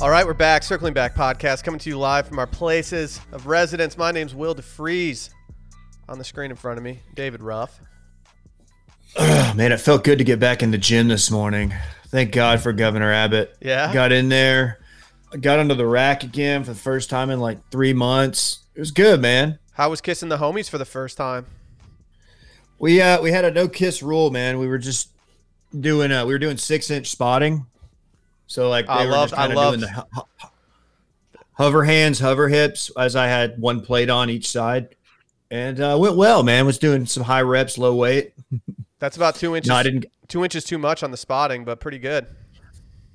All right, we're back. Circling Back podcast coming to you live from our places of residence. My name's Will DeFries. On the screen in front of me, David Ruff. Oh, man, it felt good to get back in the gym this morning. Thank God for Governor Abbott. Yeah. Got in there, got under the rack again for the first time in like three months. It was good, man. How was kissing the homies for the first time? We uh we had a no kiss rule, man. We were just doing uh we were doing six inch spotting. So like they I were loved- just kind I of doing the hover hands, hover hips, as I had one plate on each side, and uh, went well, man. Was doing some high reps, low weight. That's about two inches. No, I didn't. Two inches too much on the spotting, but pretty good.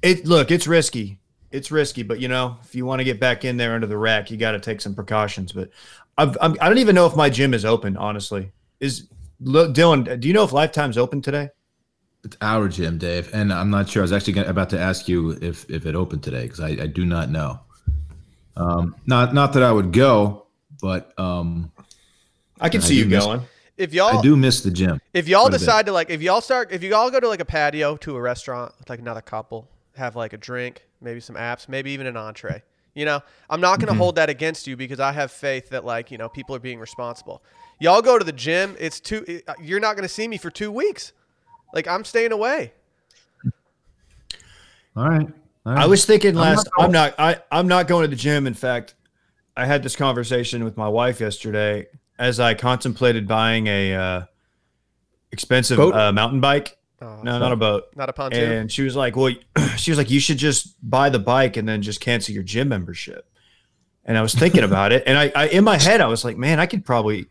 It look, it's risky. It's risky, but you know, if you want to get back in there under the rack, you got to take some precautions. But I've, I'm, I don't even know if my gym is open. Honestly, is look, Dylan? Do you know if Lifetime's open today? It's our gym, Dave, and I'm not sure. I was actually gonna, about to ask you if if it opened today because I, I do not know. Um, not not that I would go, but um, I can I see you miss- going. If y'all I do miss the gym. if y'all quite a bit. decide to like if y'all start if you all go to like a patio to a restaurant with like another couple, have like a drink, maybe some apps, maybe even an entree. You know, I'm not Mm-hmm. going to hold that against you because I have faith that like, you know, people are being responsible. Y'all go to the gym, it's two you're not going to see me for 2 weeks. Like I'm staying away. All right. All right. I was thinking I'm last. not- I'm not. I I'm not going to the gym. In fact, I had this conversation with my wife yesterday as I contemplated buying a uh, expensive uh, mountain bike. Oh, No, not a boat. not a pontoon. And she was like, "Well, she was like, you should just buy the bike and then just cancel your gym membership." And I was thinking about it, and I, I in my head I was like, "Man, I could probably,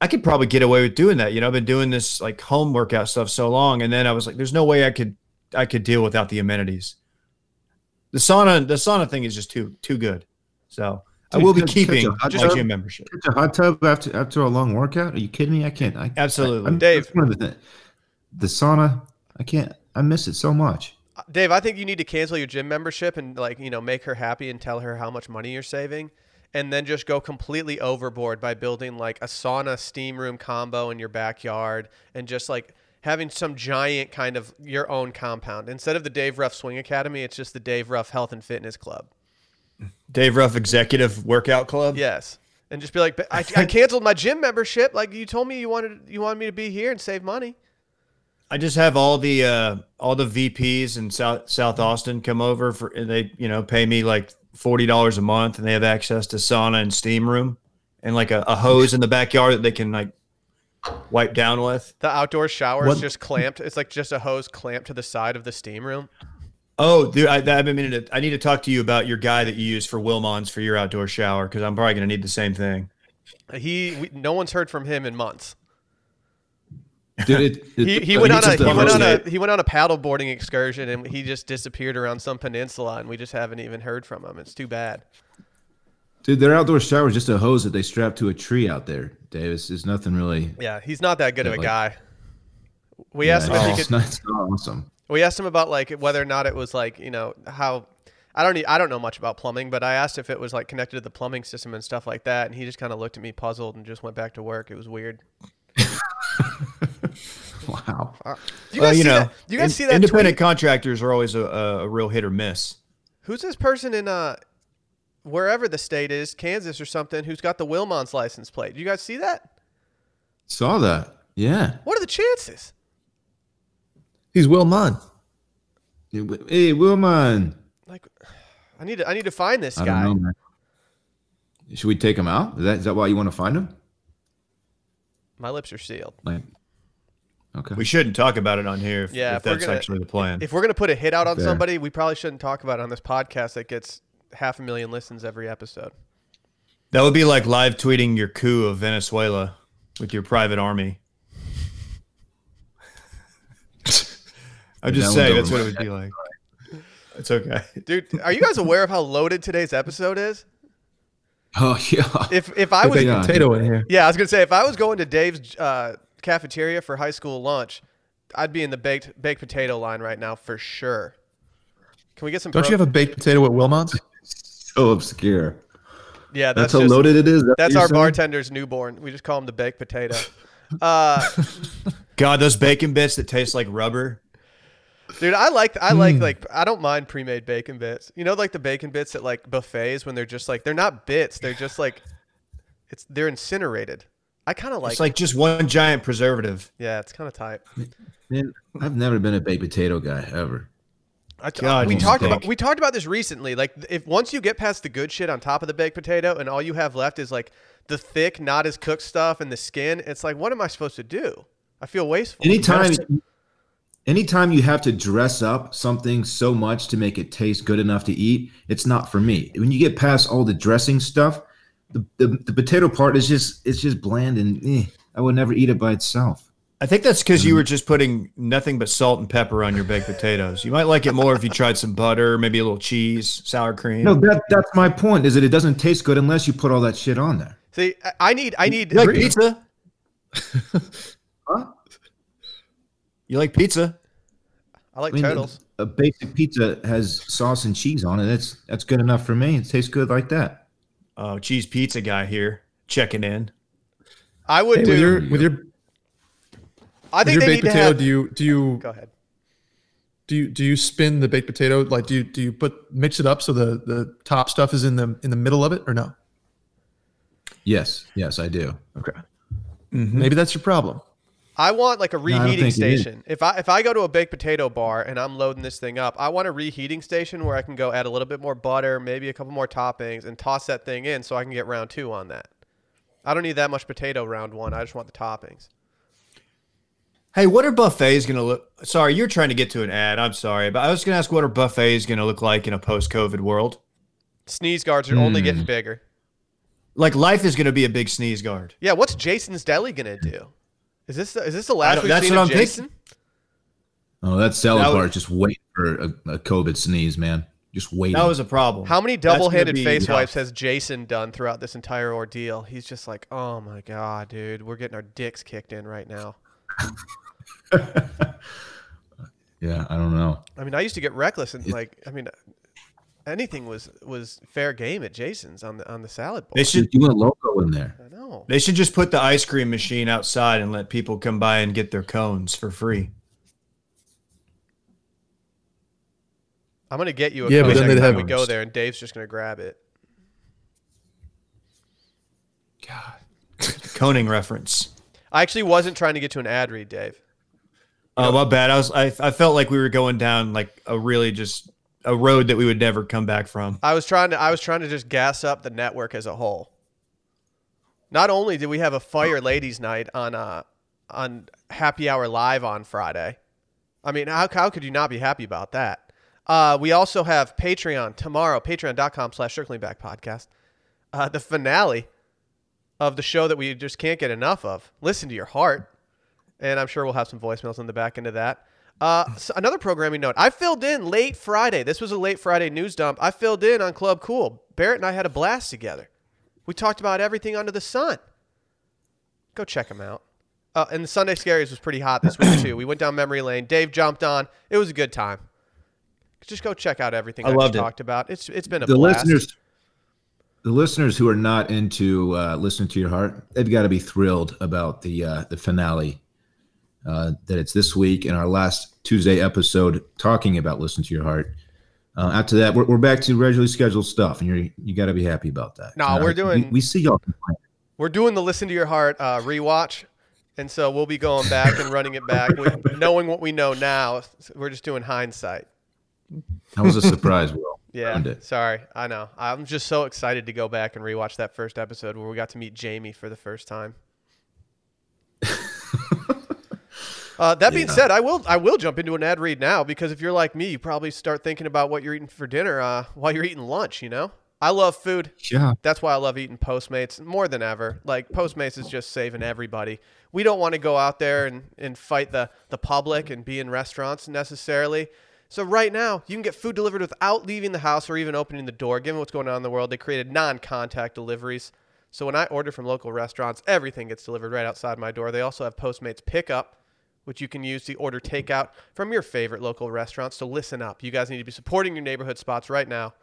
I could probably get away with doing that." You know, I've been doing this like home workout stuff so long, and then I was like, "There's no way I could, I could deal without the amenities." The sauna, the sauna thing is just too too good. So I will be catch- catch keeping a hot my tub. gym membership. Catch a hot tub after after a long workout? Are you kidding me? I can't. I, Absolutely. I, I'm- Dave. that's one the, the sauna. I can't. I miss it so much. Uh, Dave, I think you need to cancel your gym membership and like, you know, make her happy and tell her how much money you're saving and then just go completely overboard by building like a sauna steam room combo in your backyard and just like having some giant kind of your own compound. Instead of the Dave Ruff Swing Academy, it's just the Dave Ruff Health and Fitness Club. Dave Ruff Executive Workout Club. Yes. And just be like, I, I canceled my gym membership. Like you told me you wanted you wanted me to be here and save money. I just have all the uh, all the VPs in South South Austin come over for and they you know pay me like forty dollars a month and they have access to sauna and steam room and like a, a hose in the backyard that they can like wipe down with. The outdoor shower is just clamped. It's like just a hose clamped to the side of the steam room. Oh, dude, I, I've been meaning to. I need to talk to you about your guy that you use for Wilmons for your outdoor shower because I'm probably going to need the same thing. He, we, no one's heard from him in months. Dude, it, it, He, he uh, went think on a he went on a he went on a paddle boarding excursion and he just disappeared around some peninsula and we just haven't even heard from him. It's too bad. Dude, their outdoor shower is just a hose that they strap to a tree out there. Davis it's nothing really. Yeah, he's not that good of a like- guy. We Yeah, asked him if he it's could. not, it's not awesome. We asked him about like whether or not it was like you know how. I don't. I don't know much about plumbing, but I asked if it was like connected to the plumbing system and stuff like that, and he just kind of looked at me puzzled and just went back to work. It was weird. Wow. Do you well, guys you see know, that? You guys in- see that? independent tweet? contractors are always a, a, a real hit or miss. Who's this person in uh wherever the state is, Kansas or something, who's got the Wilmons license plate? Do you guys see that? Saw that. Yeah. What are the chances? He's Will Munn. Hey, Wilman. Like, I need to I need to find this I guy. don't know, man. Should we take him out? Is that is that why you want to find him? My lips are sealed. Like, okay. We shouldn't talk about it on here if, Yeah, if if we're that's gonna- actually the plan. If we're gonna put a hit out on Fair. somebody, we probably shouldn't talk about it on this podcast that gets half a million listens every episode. That would be like live tweeting your coup of Venezuela with your private army. I'm just That saying that's what it would be like. It's okay. Dude, are you guys aware of how loaded today's episode is? oh yeah. If if I was Big Yeah. potato in here. Yeah, I was gonna say if I was going to Dave's uh, cafeteria for high school lunch, I'd be in the baked baked potato line right now for sure. Can we get some? Don't pro- you have a baked potato at Wilmot's? so obscure. Yeah, That's, that's, how just, loaded it is. That's, That's our saying? bartender's newborn. We just call him the baked potato. Uh, God, those bacon bits that taste like rubber. Dude, I like I like Mm. like I don't mind pre-made bacon bits. You know, like the bacon bits at like buffets when they're just like they're not bits, they're just like it's they're incinerated. I kind of like, it's like just one giant preservative. yeah, it's kind of tight. Man, I've never been a baked potato guy ever. I t- God, we talked about we talked about this recently. Like if once you get past the good shit on top of the baked potato and all you have left is like the thick, not as cooked stuff and the skin, it's like what am I supposed to do? I feel wasteful. Anytime, anytime you have to dress up something so much to make it taste good enough to eat, it's not for me. When you get past all the dressing stuff, the, the, the potato part is just it's just bland and eh, I would never eat it by itself. I think that's because you were just putting nothing but salt and pepper on your baked potatoes. You might like it more if you tried some butter, maybe a little cheese, sour cream. No, that that's my point. Is that it doesn't taste good unless you put all that shit on there. See, I- I need I need you like pizza? Huh? You like pizza? I like I mean, turtles. a basic pizza has sauce and cheese on it. That's that's good enough for me. It tastes good like that. Oh, cheese pizza guy here checking in. I would Hey, do. with your with your, I with think your they baked need to potato, have. do you do you Go ahead. do you do you spin the baked potato like do you do you put mix it up so the the top stuff is in the in the middle of it or no? Yes, yes, I do. Okay, Mm-hmm. maybe that's your problem. I want like a reheating think it is. station. If I if I go to a baked potato bar and I'm loading this thing up, I want a reheating station where I can go add a little bit more butter, maybe a couple more toppings, and toss that thing in so I can get round two on that. I don't need that much potato round one. I just want the toppings. Hey, what are buffets going to look? Sorry, you're trying to get to an ad. I'm sorry, but I was going to ask what are buffets going to look like in a post-COVID world? Sneeze guards are only Hmm. getting bigger. Like life is going to be a big sneeze guard. Yeah, what's Jason's Deli gonna do? Is this the, is this the last don't- we've that's seen what of I'm Jason? thinking. Oh, that salad That bar was- is just waiting for a, a COVID sneeze, man. Just waiting. That was a problem. How many double-handed face tough. wipes has Jason done throughout this entire ordeal? He's just like, oh my god, dude, we're getting our dicks kicked in right now. yeah, I don't know. I mean, I used to get reckless and like, I mean, anything was was fair game at Jason's on the on the salad bar. They should do a loco in there. I they should just put the ice cream machine outside and let people come by and get their cones for free. I'm gonna get you a Yeah, cone but then they'd have- we go there, and Dave's just gonna grab it. God, Coning reference. I actually wasn't trying to get to an ad read, Dave. Oh, my bad. I was I, I felt like we were going down like a really just a road that we would never come back from. I was trying to I was trying to just gas up the network as a whole. Not only did we have a fire ladies night on uh on Happy Hour Live on Friday. I mean, how how could you not be happy about that? Uh, we also have Patreon tomorrow, patreon.com slash circling back podcast. Uh, the finale of the show that we just can't get enough of. Listen to your heart. And I'm sure we'll have some voicemails on the back end of that. Uh, so another programming note. I filled in late Friday. This was a late Friday news dump. I filled in on Club Cool. Barrett and I had a blast together. We talked about everything under the sun. Go check them out. Uh, and the Sunday Scaries was pretty hot this week too. We went down memory lane. Dave jumped on. It was a good time. Just go check out everything I I, loved talked about. It's it's been a The blast. listeners, the listeners who are not into uh, listening to your heart, they've got to be thrilled about the uh, the finale. Uh, that it's this week in our last Tuesday episode talking about listen to your heart. Uh, after that, we're, we're back to regularly scheduled stuff, and you're you got to be happy about that. No, we're we- doing- We, see y'all. We're doing the Listen to Your Heart uh, rewatch, and so we'll be going back and running it back, with, knowing what we know now. We're just doing hindsight. That was a surprise, Will. Yeah, sorry, I know. I'm just so excited to go back and rewatch that first episode where we got to meet Jamie for the first time. Uh, that being Yeah. said, I will I will jump into an ad read now because if you're like me, you probably start thinking about what you're eating for dinner uh, while you're eating lunch. You know, I love food. Yeah. That's why I love eating Postmates more than ever. Like Postmates is just saving everybody. We don't want to go out there and, and fight the, the public and be in restaurants necessarily. So right now, you can get food delivered without leaving the house or even opening the door. Given what's going on in the world, they created non-contact deliveries. So when I order from local restaurants, everything gets delivered right outside my door. They also have Postmates pickup, which you can use to order takeout from your favorite local restaurants. So listen up. You guys need to be supporting your neighborhood spots right now.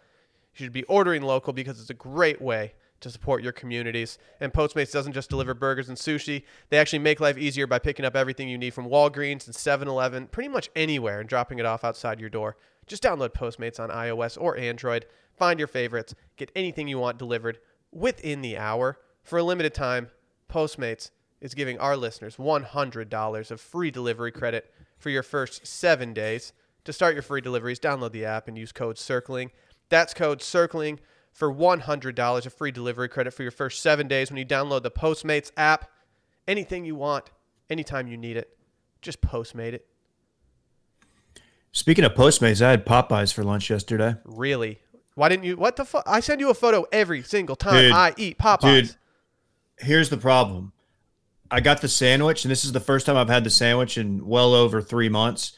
You should be ordering local because it's a great way to support your communities. And Postmates doesn't just deliver burgers and sushi, they actually make life easier by picking up everything you need from Walgreens and 7 Eleven, pretty much anywhere, and dropping it off outside your door. Just download Postmates on iOS or Android, find your favorites, get anything you want delivered within the hour. For a limited time, Postmates is giving our listeners $100 of free delivery credit for your first seven days. To start your free deliveries, download the app and use code CIRCLING. That's code CIRCLING for $100 of free delivery credit for your first seven days when you download the Postmates app. Anything you want, anytime you need it, just Postmate it. Speaking of Postmates, I had Popeyes for lunch yesterday. Really? Why didn't you? What the fuck? I send you a photo every single time Dude, I eat Popeyes. Dude, here's the problem. I got the sandwich, and this is the first time I've had the sandwich in well over three months.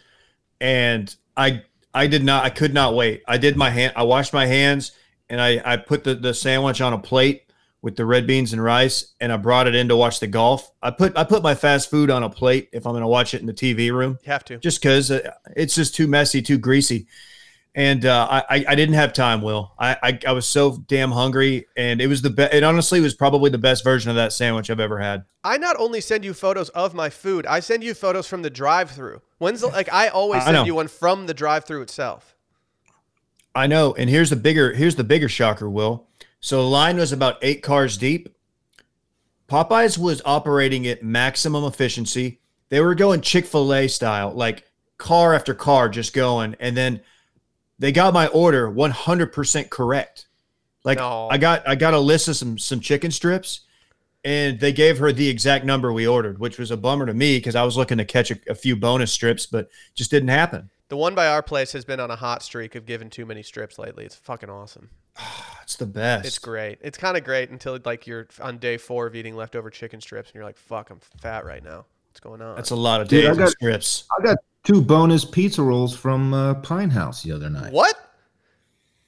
And I I did not I could not wait. I did my hand I washed my hands and I, I put the, the sandwich on a plate with the red beans and rice and I brought it in to watch the golf. I put I put my fast food on a plate if I'm gonna watch it in the TV room you have to. just because uh, it's just too messy, too greasy. And uh, I, I didn't have time, Will. I, I, I was so damn hungry, and it was the best. It honestly was probably the best version of that sandwich I've ever had. I not only send you photos of my food, I send you photos from the drive-through. When's the, like I always I send know. you one from the drive-through itself. I know. And here's the bigger here's the bigger shocker, Will. So the line was about eight cars deep. Popeyes was operating at maximum efficiency. They were going Chick-fil-A style, like car after car just going. And then they got my order 100% correct. Like No. I got I got a list of some some chicken strips and they gave her the exact number we ordered, which was a bummer to me because I was looking to catch a, a few bonus strips, but just didn't happen. The one by our place has been on a hot streak of giving too many strips lately. It's fucking awesome. It's the best. It's great. It's kind of great until like you're on day four of eating leftover chicken strips and you're like, "Fuck, I'm fat right now. What's going on?" That's a lot of Dude, I days of got- strips. I got two bonus pizza rolls from uh, Pinthouse the other night. what?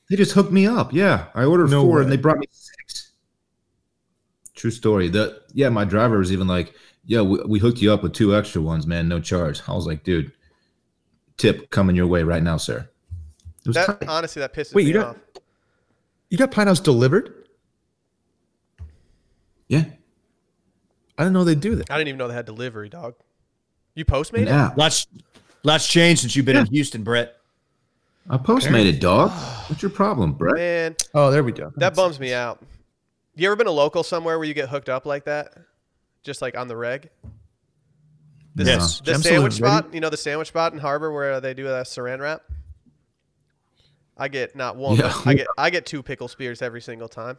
They just hooked me up. Yeah, I ordered No four way. and they brought me six. True story. The yeah, my driver was even like, "Yeah, we, we hooked you up with two extra ones, man, no charge." I was like, "Dude, tip coming your way right now, sir." It was That tight. honestly, that pisses Wait, me you got- off. You got Pinthouse delivered? yeah, I didn't know they do that. I didn't even know they had delivery, dog. You Postmate it? yeah. Lots, lots changed since you've been in Houston, Brett. I postmated, dog. What's your problem, Brett? Man, Oh, there we go. that bums me out. You ever been a local somewhere where you get hooked up like that? Just like on the reg? The, Yes. The I'm sandwich still ready. spot, you know, the sandwich spot in Harbor where they do a saran wrap. I get not one, Yeah. but I get I get two pickle spears every single time.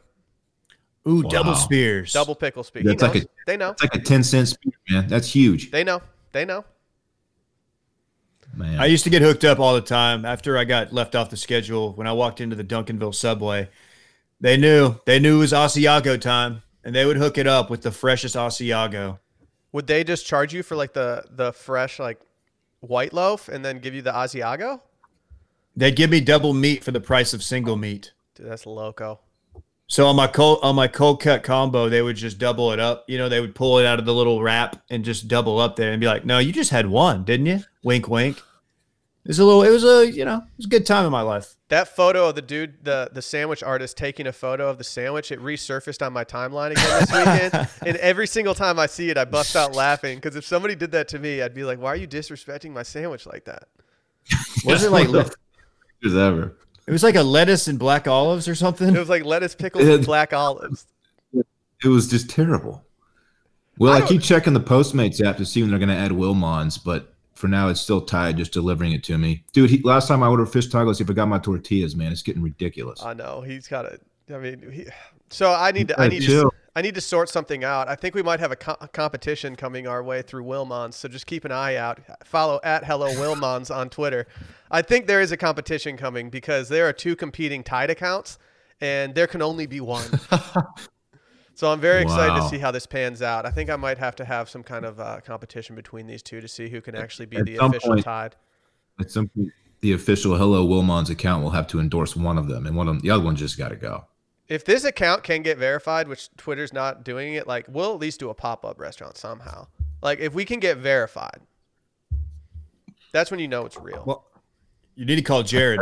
Ooh, double spears. Double pickle spears. That's like a- they know. It's like a ten cent spear, man. That's huge, They know. They know. Man. I used to get hooked up all the time after I got left off the schedule. When I walked into the Duncanville subway, they knew they knew it was Asiago time, and they would hook it up with the freshest Asiago. Would they just charge you for like the the fresh like white loaf and then give you the Asiago? They'd give me double meat for the price of single meat. Dude, that's loco. So on my cold on my cold cut combo, they would just double it up. You know, they would pull it out of the little wrap and just double up there and be like, "No, you just had one, didn't you?" Wink, wink. It was a little. It was a you know, it was a good time in my life. That photo of the dude, the the sandwich artist taking a photo of the sandwich, it resurfaced on my timeline again this weekend. and every single time I see it, I bust out laughing because if somebody did that to me, I'd be like, "Why are you disrespecting my sandwich like that?" Was it like le- As ever. It was like a lettuce and black olives or something? It was like lettuce, pickles, and black olives. It was just terrible. Well, I I, keep checking the Postmates app to see when they're going to add Wilmons, but for now it's still tied, just delivering it to me. Dude, he, last time I ordered fish tacos, he forgot my tortillas, man. It's getting ridiculous. I know he's got it. I mean, he, so I need to. I gotta need to. I need to sort something out. I think we might have a, co- a competition coming our way through Wilmons, so just keep an eye out. Follow at Hello Wilmons on Twitter. I think there is a competition coming because there are two competing Tide accounts, and there can only be one. so I'm very excited to see how this pans out. I think I might have to have some kind of uh, competition between these two to see who can actually be at the official point- Tide. At some point, the official Hello Wilmons account will have to endorse one of them, and one of them, the other one just got to go. If this account can get verified, which Twitter's not doing it, like we'll at least do a pop up restaurant somehow. Like if we can get verified, that's when you know it's real. Well, you need to call Jared.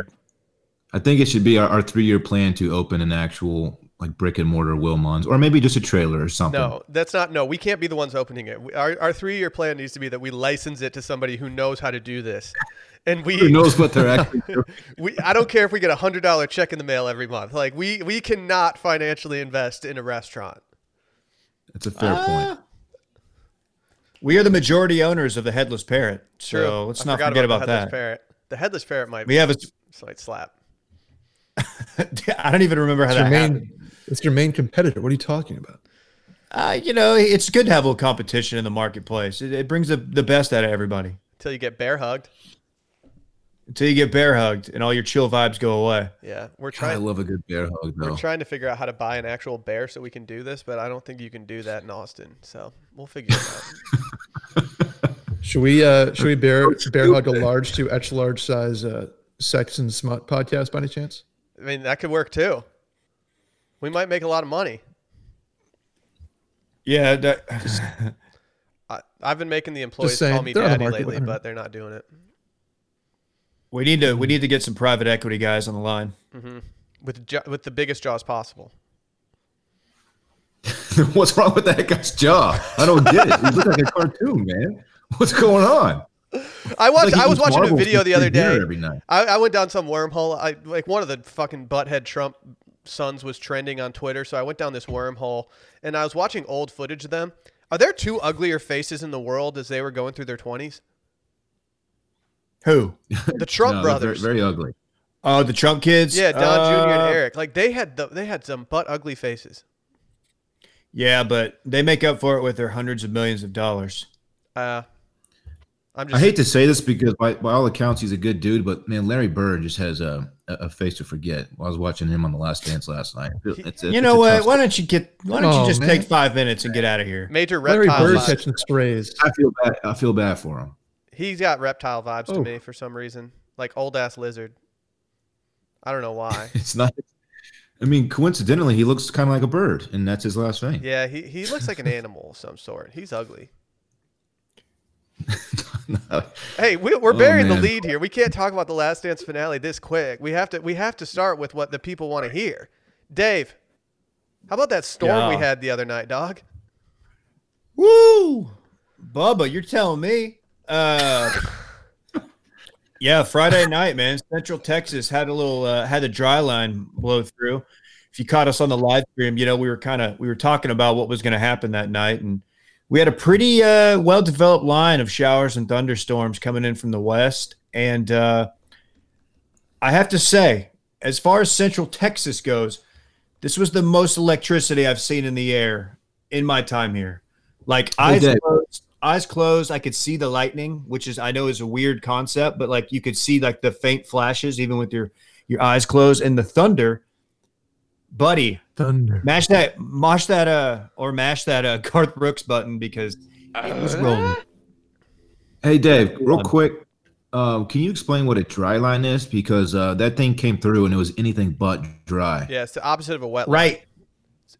I think it should be our, our three year plan to open an actual like brick and mortar Wilmons, or maybe just a trailer or something. No, that's not. No, we can't be the ones opening it. We- Our, our three year plan needs to be that we license it to somebody who knows how to do this. And Who we, knows what they're actually doing? we I don't care if we get a hundred dollar check in the mail every month. Like we we cannot financially invest in a restaurant. That's a fair Ah. point. We are the majority owners of the Headless Parrot, True. so let's I not forget the about, headless that. Parrot. The headless parrot might We have a. slight slap. I don't even remember how It's that happened. Main, it's your main competitor. What are you talking about? Uh, you know, it's good to have a little competition in the marketplace. It, it brings the, the best out of everybody. Until you get bear hugged. Until you get bear hugged and all your chill vibes go away. Yeah, we're God, I trying. love a good bear hug We're trying to figure out how to buy an actual bear so we can do this, but I don't think you can do that in Austin. So we'll figure it out. Should we uh should we bear bear hug a large to extra large size uh sex and smut podcast by any chance? I mean, that could work too. We might make a lot of money. Yeah, that, I, I've been making the employees saying, call me they're on the daddy market, lately, I but they're not doing it. we need to we need to get some private equity guys on the line. Mm-hmm. With jo- with the biggest jaws possible. What's wrong with that guy's jaw? I don't get it. He looks like a cartoon, man. What's going on? I watched. Like I was eats watching a video the other day. Every night. I, I went down some wormhole. I like one of the fucking butthead Trump sons was trending on Twitter, so I went down this wormhole and I was watching old footage of them. Are there two uglier faces in the world as they were going through their twenties? Who? The Trump No, brothers. very, very ugly. Oh, the Trump kids. yeah, Don Jr. and Uh, Eric. Like they had the, they had some butt ugly faces. Yeah, but they make up for it with their hundreds of millions of dollars. Uh, I'm I hate to say this because by, by all accounts he's a good dude, but man, Larry Bird just has a, a a face to forget. I was watching him on The Last Dance last night. It's, You know what? Why don't you get? Why don't Oh, you just man. take five minutes and get out of here? major Larry reptile Bird vibes. catching strays. I feel bad. I feel bad for him. He's got reptile vibes to Oh. me for some reason, like old ass lizard. I don't know why. It's not. I mean, coincidentally, he looks kind of like a bird, and that's his last name. Yeah, he, he looks like an animal of some sort. He's ugly. Hey, we, we're Oh, burying the lead here. We can't talk about the Last Dance finale this quick. We have to we have to start with what the people want to hear. Dave, how about that storm we had the other night, dog? Woo, Bubba, you're telling me. Uh, yeah, Friday night, man. Central Texas had a little uh, had a dry line blow through. If you caught us on the live stream, you know we were kind of we were talking about what was going to happen that night, and we had a pretty uh, well developed line of showers and thunderstorms coming in from the west. And uh, I have to say, as far as Central Texas goes, this was the most electricity I've seen in the air in my time here. Like eyes closed, eyes closed, I could see the lightning, which is I know is a weird concept, but like you could see like the faint flashes even with your your eyes closed, and the thunder. Buddy, Thunder. mash that, mash that, uh, or mash that uh, Garth Brooks button because it was rolling. Hey, Dave, real quick, um, can you explain what a dry line is? Because uh, that thing came through and it was anything but dry. Yeah, it's the opposite of a wet line. Right?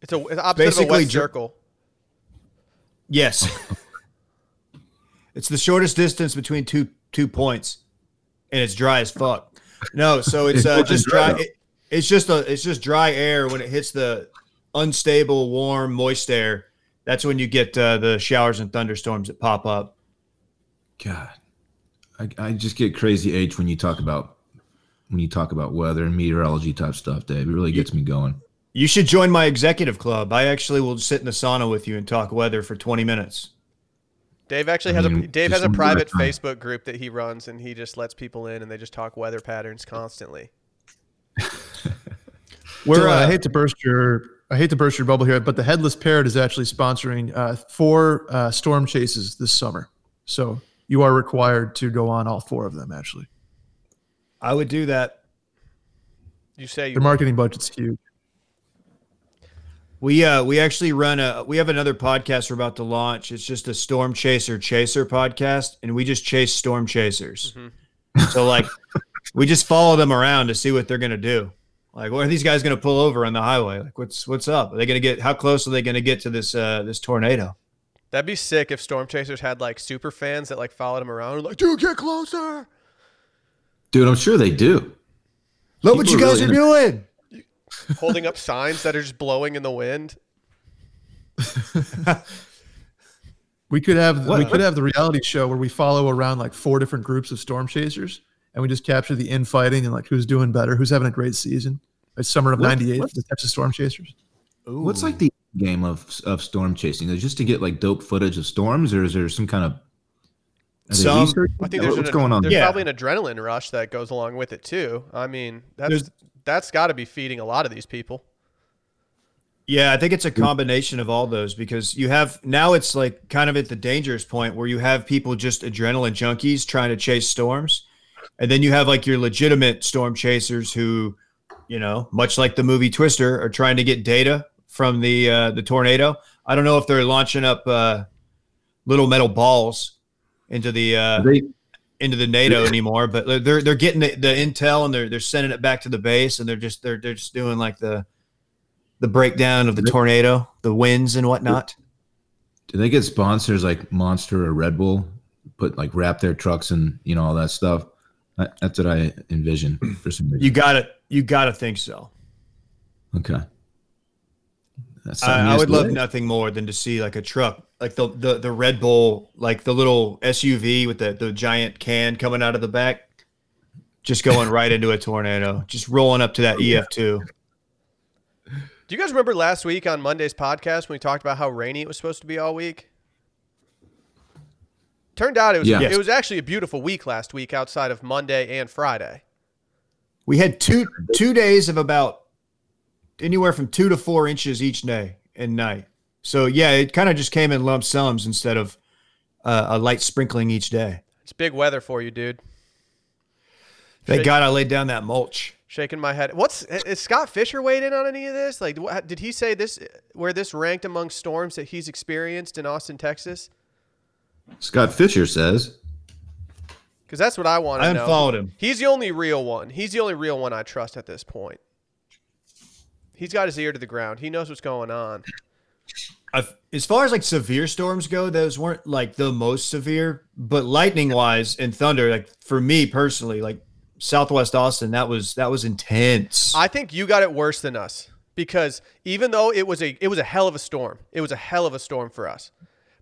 It's a it's the opposite of a Basically wet circle. Yes. it's the shortest distance between two two points, and it's dry as fuck. No, so it's It's uh, just dry, dry. It, it's just a it's just dry air when it hits the unstable, warm, moist air. That's when you get uh, the showers and thunderstorms that pop up. God, I, I just get crazy age when you talk about when you talk about weather and meteorology type stuff, Dave. It really gets me going. You should join my executive club. I actually will sit in the sauna with you and talk weather for 20 minutes. Dave actually I has a Dave has a private. Facebook group that he runs, and he just lets people in, and they just talk weather patterns constantly. We're uh, I hate to burst your I hate to burst your bubble here, but the Headless Parrot is actually sponsoring uh, four uh, storm chases this summer. So you are required to go on all four of them. Actually, I would do that. You say you their marketing budget's huge. We uh we actually run a we have another podcast we're about to launch. It's just a storm chaser chaser podcast, and we just chase storm chasers. So like we just follow them around to see what they're gonna do. Like, what are these guys gonna pull over on the highway? Like, what's what's up? Are they gonna get? How close are they gonna get to this uh this tornado? That'd be sick if Storm Chasers had like super fans that like followed him around and like, dude, get closer. Dude, I'm sure they do. Look what you are guys really are doing. holding up signs that are just blowing in the wind. We could have What- we could have the reality show where we follow around like four different groups of storm chasers, and we just capture the infighting and like who's doing better, who's having a great season. It's summer of '98 what- for the Texas Storm Chasers. What's like the game of of storm chasing? Is it just to get like dope footage of storms, or is there some kind of Some- researching? I think Yeah, there's what's an, going on. There's Yeah. probably an adrenaline rush that goes along with it too. I mean, that's There's- that's got to be feeding a lot of these people. Yeah, I think it's a combination of all those because you have now it's like kind of at the dangerous point where you have people just adrenaline junkies trying to chase storms. And then you have like your legitimate storm chasers who, you know, much like the movie Twister, are trying to get data from the uh, the tornado. I don't know if they're launching up uh, little metal balls into the uh, they into the NATO anymore, but they're they're getting the, the intel and they're they're sending it back to the base and they're just they're they're just doing like the the breakdown of the tornado, the winds and whatnot. do they get sponsors like Monster or Red Bull? Put like wrap their trucks and you know all that stuff. That, that's what I envision for some reason. You got to you got to think so. okay. That's I, I would love do. nothing more than to see like a truck, like the the the Red Bull, like the little SUV with the the giant can coming out of the back, just going right into a tornado, just rolling up to that EF two. Do you guys remember last week on Monday's podcast when we talked about how rainy it was supposed to be all week? Turned out it was Yeah. it was actually a beautiful week last week outside of Monday and Friday. We had two two days of about anywhere from two to four inches each day and night. So yeah, it kind of just came in lump sums instead of uh, a light sprinkling each day. It's big weather for you, dude. Thank Shake- God I laid down that mulch. Shaking my head. What's is Scott Fisher weighed in on any of this? Like, what, did he say this where this ranked among storms that he's experienced in Austin, Texas? Scott Fisher says Because that's what I want I to know. I unfollowed him. He's the only real one. He's the only real one I trust at this point. He's got his ear to the ground. He knows what's going on. I've, as far as like severe storms go, those weren't like the most severe, but lightning wise and thunder, like for me personally, like Southwest Austin, that was that was intense. I think you got it worse than us because even though it was a it was a hell of a storm, it was a hell of a storm for us.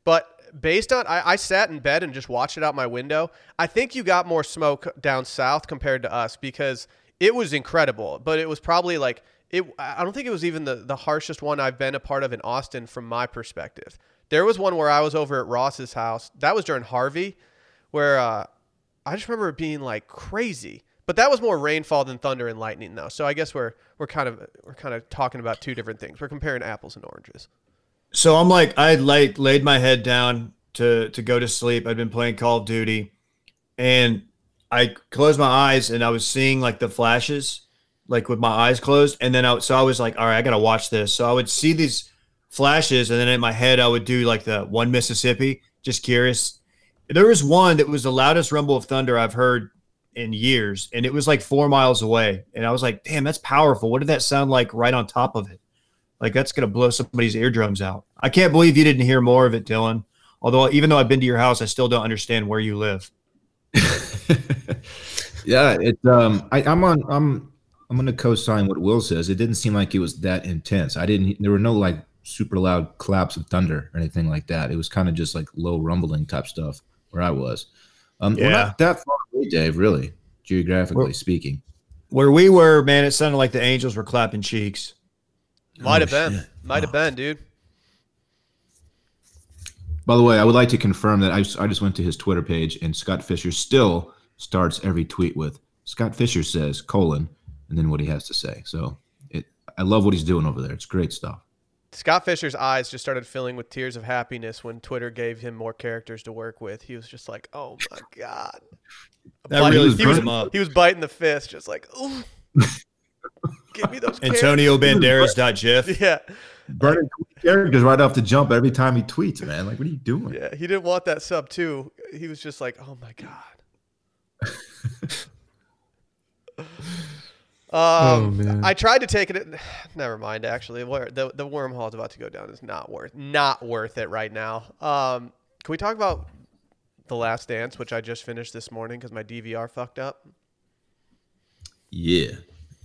But based on I, I sat in bed and just watched it out my window, I think you got more smoke down south compared to us because it was incredible. But it was probably like it. I don't think it was even the the harshest one I've been a part of in Austin from my perspective. There was one where I was over at Ross's house. That was during Harvey, where uh, I just remember it being like crazy. But that was more rainfall than thunder and lightning, though. So I guess we're we're kind of we're kind of talking about two different things. We're comparing apples and oranges. So I'm like, I like laid my head down to to go to sleep. I'd been playing Call of Duty, and I closed my eyes and I was seeing like the flashes, like with my eyes closed. And then I so I was like, all right, I gotta watch this. So I would see these flashes, and then in my head I would do like the one Mississippi, just curious. There was one that was the loudest rumble of thunder I've heard in years, and it was like four miles away. And I was like, damn, that's powerful. What did that sound like right on top of it? Like that's gonna blow somebody's eardrums out. I can't believe you didn't hear more of it, Dylan. Although even though I've been to your house, I still don't understand where you live. Yeah, it. Um, I, I'm on. I'm. I'm going to co-sign what Will says. It didn't seem like it was that intense. I didn't. There were no like super loud claps of thunder or anything like that. It was kind of just like low rumbling type stuff where I was. Um, we're Yeah. not that far away, Dave. Really, geographically We're- speaking. Where we were, man, it sounded like the angels were clapping cheeks. Might Oh, have been, shit. might have Oh. been, dude. By the way, I would like to confirm that I, I just went to his Twitter page and Scott Fisher still starts every tweet with Scott Fisher says colon and then what he has to say. So it. I love what he's doing over there. It's great stuff. Scott Fisher's eyes just started filling with tears of happiness when Twitter gave him more characters to work with. He was just like, "Oh my god!" That But really he was, him up. he was biting the fist, just like, "Ooh, give me those." Antonio Banderas.gif. characters." Yeah, Burning characters right off the jump every time he tweets, man. Like, what are you doing? yeah. He didn't want that sub too. He was just like, "Oh my god." Um, Oh, man. I tried to take it. Never mind. Actually, the the wormhole is about to go down is not worth not worth it right now. Um, can we talk about the Last Dance, which I just finished this morning because my DVR fucked up? Yeah.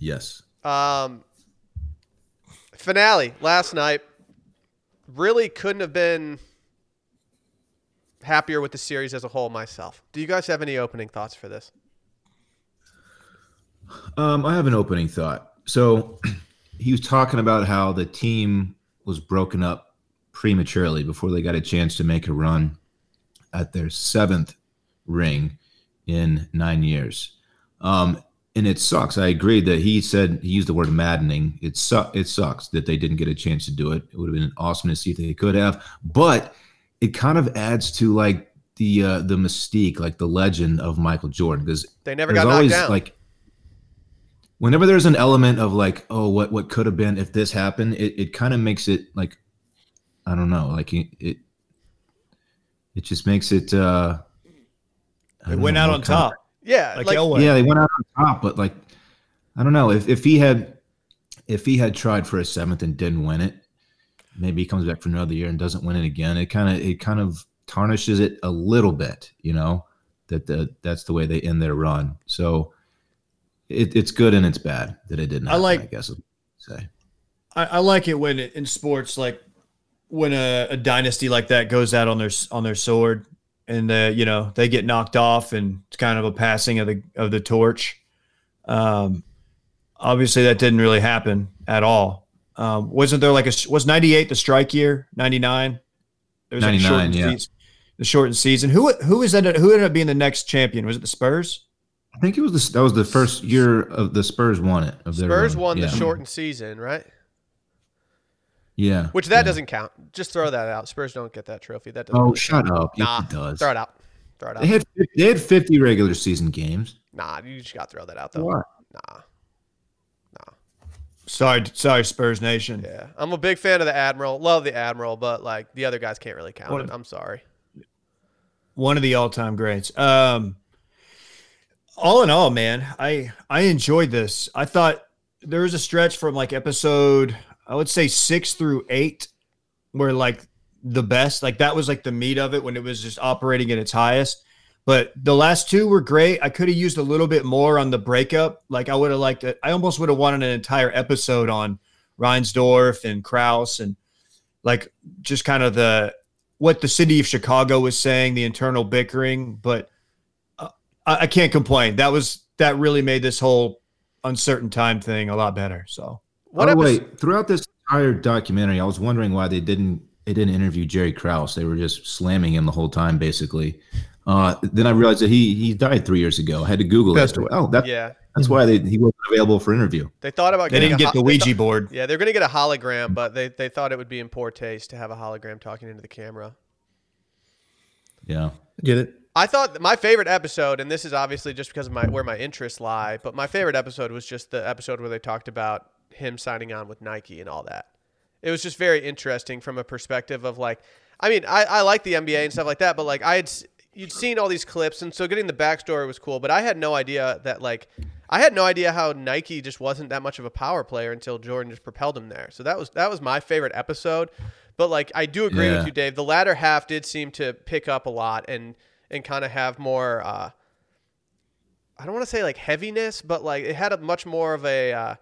Yes. Um, finale last night. Really couldn't have been happier with the series as a whole myself. Do you guys have any opening thoughts for this? Um, I have an opening thought. So he was talking about how the team was broken up prematurely before they got a chance to make a run at their seventh ring in nine years. Um, and it sucks. I agree that he said he used the word maddening. It su- it sucks that they didn't get a chance to do it. It would have been awesome to see if they could have, but it kind of adds to like the uh, the mystique, like the legend of Michael Jordan, because They never there's got knocked always down. like whenever there's an element of like oh what what could have been if this happened it, it kind of makes it like i don't know like it it, it just makes it uh It went know, out on kind of- top, yeah, like, like, Elway. yeah they went out on top but like i don't know. If, if he had if he had tried for a seventh and didn't win it maybe he comes back for another year and doesn't win it again. It kind of it kind of tarnishes it a little bit you know that the that's the way they end their run. So it, it's good and it's bad that it didn't I like- i guess I'd say. I, I like it when in sports, like when a, a dynasty like that goes out on their on their sword, and uh, you know they get knocked off, and it's kind of a passing of the of the torch. Um, obviously, that didn't really happen at all. Um, wasn't there like a was ninety eight the strike year? Ninety nine. There was like a 99, shortened yeah. season- the shortened season. Who who is that? Who ended up being the next champion? Was it the Spurs? I think it was the, that was the first year of the Spurs won it. Of their Spurs run. won yeah. the shortened season, right? Yeah. Which that yeah. doesn't count. Just throw that out. Spurs don't get that trophy. That doesn't. Oh, really shut count. up! Yes, Nah, it does. throw it out. Throw it out. They had they had fifty regular season games. Nah, you just got to throw that out though. What? Nah. Sorry, sorry, Spurs Nation. Yeah, I'm a big fan of the Admiral. Love the Admiral, but like the other guys can't really count What- it. I'm sorry. one of the all-time greats. Um, all in all, man, I I enjoyed this. I thought there was a stretch from like episode I would say six through eight were like the best, like that was like the meat of it when it was just operating at its highest. But the last two were great. I could have used a little bit more on the breakup. Like I would have liked it. I almost would have wanted an entire episode on Reinsdorf and Krause and like just kind of the what the city of Chicago was saying, the internal bickering. But uh, I, I can't complain. That was that really made this whole uncertain time thing a lot better. So What By the episode? way, throughout this entire documentary, I was wondering why they didn't they didn't interview Jerry Krause. They were just slamming him the whole time, basically. Uh, then I realized that he he died three years ago. I had to Google Passed it. away. Oh, that, Yeah, that's why they, he wasn't available for interview. they thought about they getting didn't a get ho- the Ouija thought- board. Yeah, they're gonna get a hologram, but they they thought it would be in poor taste to have a hologram talking into the camera. Yeah. Get it? I thought my favorite episode, and this is obviously just because of my where my interests lie, but my favorite episode was just the episode where they talked about him signing on with Nike and all that. It was just very interesting from a perspective of like, I mean, I, I like the NBA and stuff like that, but like I had you'd seen all these clips, and so getting the backstory was cool. But I had no idea that like I had no idea how Nike just wasn't that much of a power player until Jordan just propelled him there. So that was that was my favorite episode. But like I do agree Yeah. with you, Dave. The latter half did seem to pick up a lot and and kind of have more. Uh, I don't want to say like heaviness, but like it had a much more of a uh,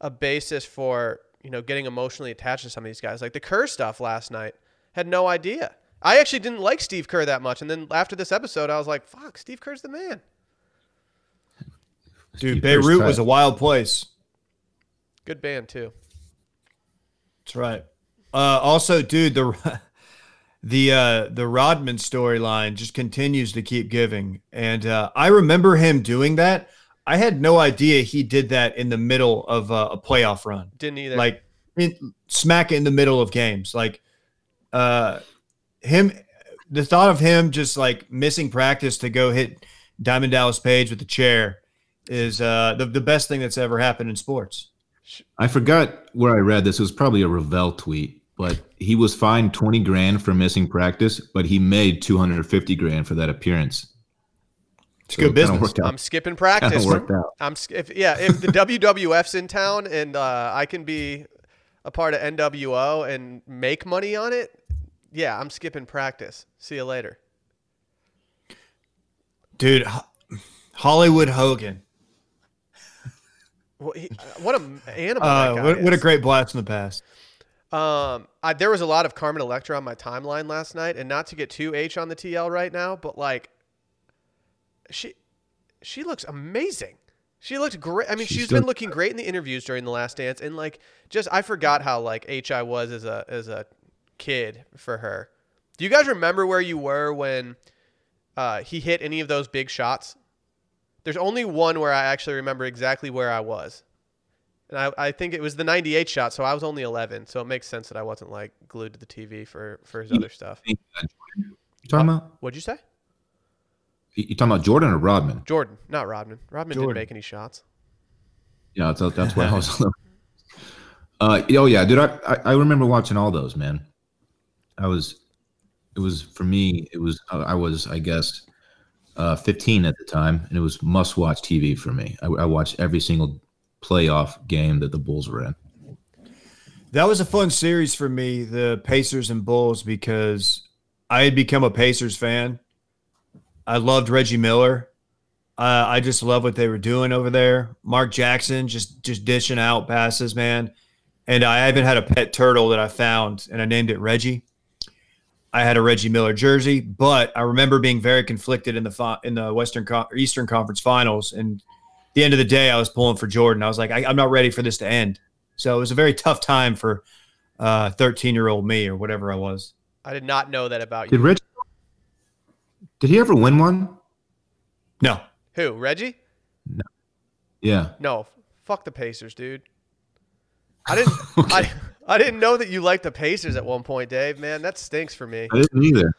a basis for you know getting emotionally attached to some of these guys. Like the Kerr stuff last night, had no idea. I actually didn't like Steve Kerr that much, and then after this episode, I was like, "Fuck, Steve Kerr's the man." Dude, Steve Kerr's Beirut tight. was a wild place. Good band too. That's right. Uh, also, dude, the the uh, the Rodman storyline just continues to keep giving, and uh, I remember him doing that. I had no idea he did that in the middle of uh, a playoff run, Didn't either. like in, smack it in the middle of games. Like, uh, him, the thought of him just like missing practice to go hit Diamond Dallas Page with the chair is uh, the the best thing that's ever happened in sports. I forgot where I read this. It was probably a Rovell tweet, but he was fined 20 grand for missing practice, but he made 250 grand for that appearance. It's So good it business. Out. I'm skipping Kinda practice. worked out. I'm if yeah, if the WWF's in town and uh, I can be a part of NWO and make money on it, yeah, I'm skipping practice. See you later. Dude, Ho- Hollywood Hogan. What, he, what a animal! that Uh, guy what, what a great blast in the past. Um, I, there was a lot of Carmen Electra on my timeline last night, and not to get too H on the TL right now, but like, she, she looks amazing. She looked great. I mean, She's she's still- been looking great in the interviews during the Last Dance, and like, just I forgot how like H I was as a as a kid for her. Do you guys remember where you were when uh, he hit any of those big shots? There's only one where I actually remember exactly where I was. And I, I think it was the 98 shot, so I was only 11, so it makes sense that I wasn't like glued to the TV for for his other stuff. You talking about? What'd you say? You talking about Jordan or Rodman? Jordan, not Rodman. Rodman Jordan. didn't make any shots. Yeah, that's, that's what I was. uh, oh yeah, dude. I, I I remember watching all those, man. I was, it was for me. It was I was I guess, uh, 15 at the time, and it was must watch TV for me. I, I watched every single playoff game that the Bulls were in. That was a fun series for me, the Pacers and Bulls, because I had become a Pacers fan. I loved Reggie Miller. Uh, I just love what they were doing over there. Mark Jackson just just dishing out passes, man. And I even had a pet turtle that I found, and I named it Reggie. I had a Reggie Miller jersey, but I remember being very conflicted in the fi- in the Western Con- Eastern Conference Finals. And at the end of the day, I was pulling for Jordan. I was like, I, I'm not ready for this to end. So it was a very tough time for 13 year old me or whatever I was. I did not know that about you. Did you. Rich? Did he ever win one? No, Who? Reggie? No. Yeah. No. Fuck the Pacers, dude. I didn't. I I didn't know that you liked the Pacers at one point, Dave. Man, that stinks for me. I didn't either.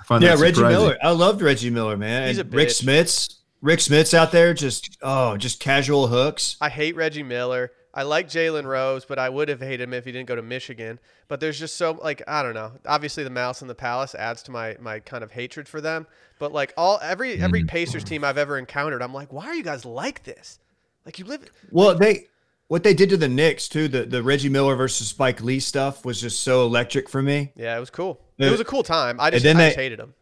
I find yeah, that Reggie. Miller. I loved Reggie Miller, man. He's and a Rick bitch. Smits. Rick Smits out there, just oh, just casual hooks. I hate Reggie Miller. I like Jalen Rose, but I would have hated him if he didn't go to Michigan. But there's just so like I don't know. Obviously, the Malice at the Palace adds to my my kind of hatred for them. But like all every every Pacers team I've ever encountered, I'm like, why are you guys like this? Like you live. Well, they what they did to the Knicks too, the the Reggie Miller versus Spike Lee stuff was just so electric for me. Yeah, it was cool. It was a cool time. I just, then I they- just hated them.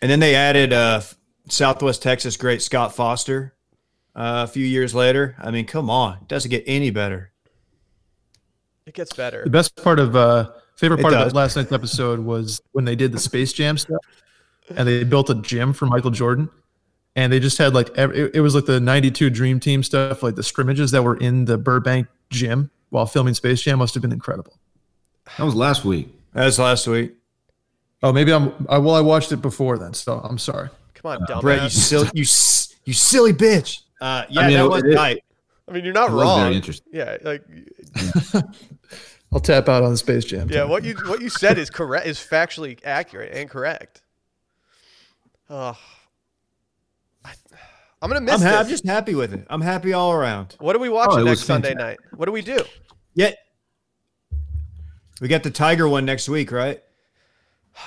And then they added uh, Southwest Texas great Scott Foster uh, a few years later. I mean, come on, it doesn't get any better. It gets better. The best part of uh favorite part of does. last night's episode was when they did the Space Jam stuff, and they built a gym for Michael Jordan, and they just had like ev- it, it was like the '92 Dream Team stuff, like the scrimmages that were in the Burbank gym while filming Space Jam must have been incredible. That was last week. That was last week. Oh, maybe I'm. I, well, I watched it before then, so I'm sorry. Come on, dumbass. Brett, you silly, you you silly bitch. Uh, yeah, I mean, that it- was it- tight. I mean, you're not wrong. very interesting. Yeah, like I'll tap out on the Space Jam. yeah, thing. what you what you said is correct. Is factually accurate and correct. Oh, I, I'm gonna miss I'm, ha- I'm just happy with it. I'm happy all around. What are we watching Oh, next Sunday fantastic. night? What do we do? Yeah, we got the Tiger one next week, right?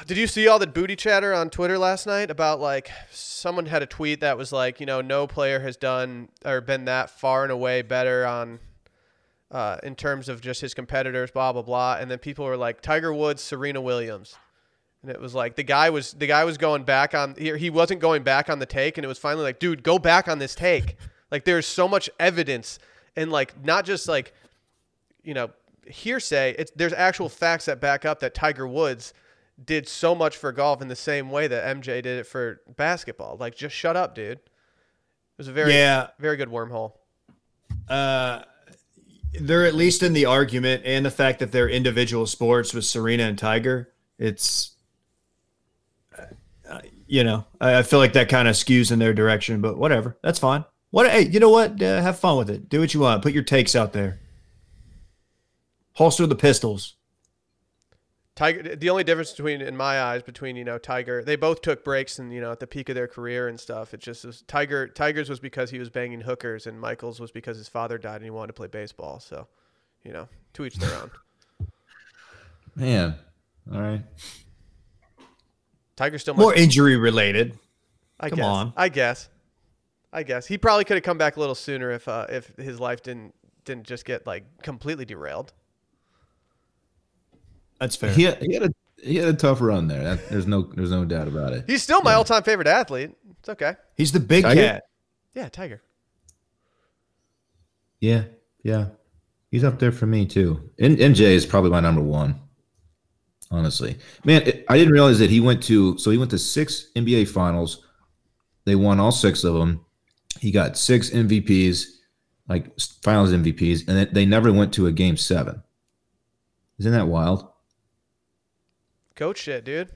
Did you see all the booty chatter on Twitter last night about like someone had a tweet that was like, you know, no player has done or been that far and away better on uh, in terms of just his competitors, blah blah blah, and then people were like Tiger Woods, Serena Williams, and it was like the guy was the guy was going back on he, he wasn't going back on the take, and it was finally like, dude, go back on this take. Like there's so much evidence and like not just like you know hearsay. It's there's actual facts that back up that Tiger Woods did so much for golf in the same way that MJ did it for basketball. Like just shut up, dude. It was a very Yeah. very good wormhole. Uh, they're at least in the argument and the fact that they're individual sports with Serena and Tiger. It's, uh, you know, I, I feel like that kind of skews in their direction, but whatever. That's fine. What? Hey, you know what? Uh, have fun with it. Do what you want. Put your takes out there. Holster the pistols. Tiger. The only difference between, in my eyes, between you know Tiger, they both took breaks and you know at the peak of their career and stuff. It just was Tiger. Tiger's was because he was banging hookers, and Michael's was because his father died and he wanted to play baseball. So, you know, to each their own. Man. All right. Tiger still More injury related. I come guess. on. I guess. I guess he probably could have come back a little sooner if uh, if his life didn't didn't just get like completely derailed. That's fair. He had, he had a he had a tough run there. That, there's no there's no doubt about it. He's still my all-time favorite athlete. It's okay. He's the big Tiger? cat. Yeah, Tiger. Yeah, yeah. He's up there for me too. N- MJ is probably my number one. Honestly, man, it, I didn't realize that he went to so he went to six NBA finals. They won all six of them. He got six MVPs, like finals MVPs, and they never went to a game seven. Isn't that wild? Goat shit, dude.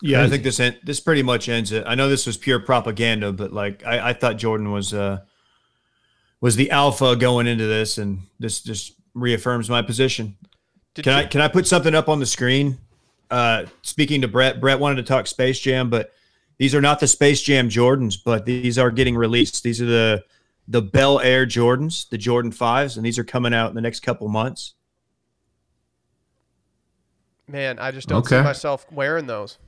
Yeah, I think this en- this pretty much ends it. I know this was pure propaganda, but like I, I thought Jordan was uh was the alpha going into this, and this just reaffirms my position. Did Can you- I can I put something up on the screen? Uh, speaking to Brett, Brett wanted to talk Space Jam, but these are not the Space Jam Jordans, but these are getting released. These are the the Bel Air Jordans, the Jordan fives, and these are coming out in the next couple months. Man, I just don't see Okay. myself wearing those.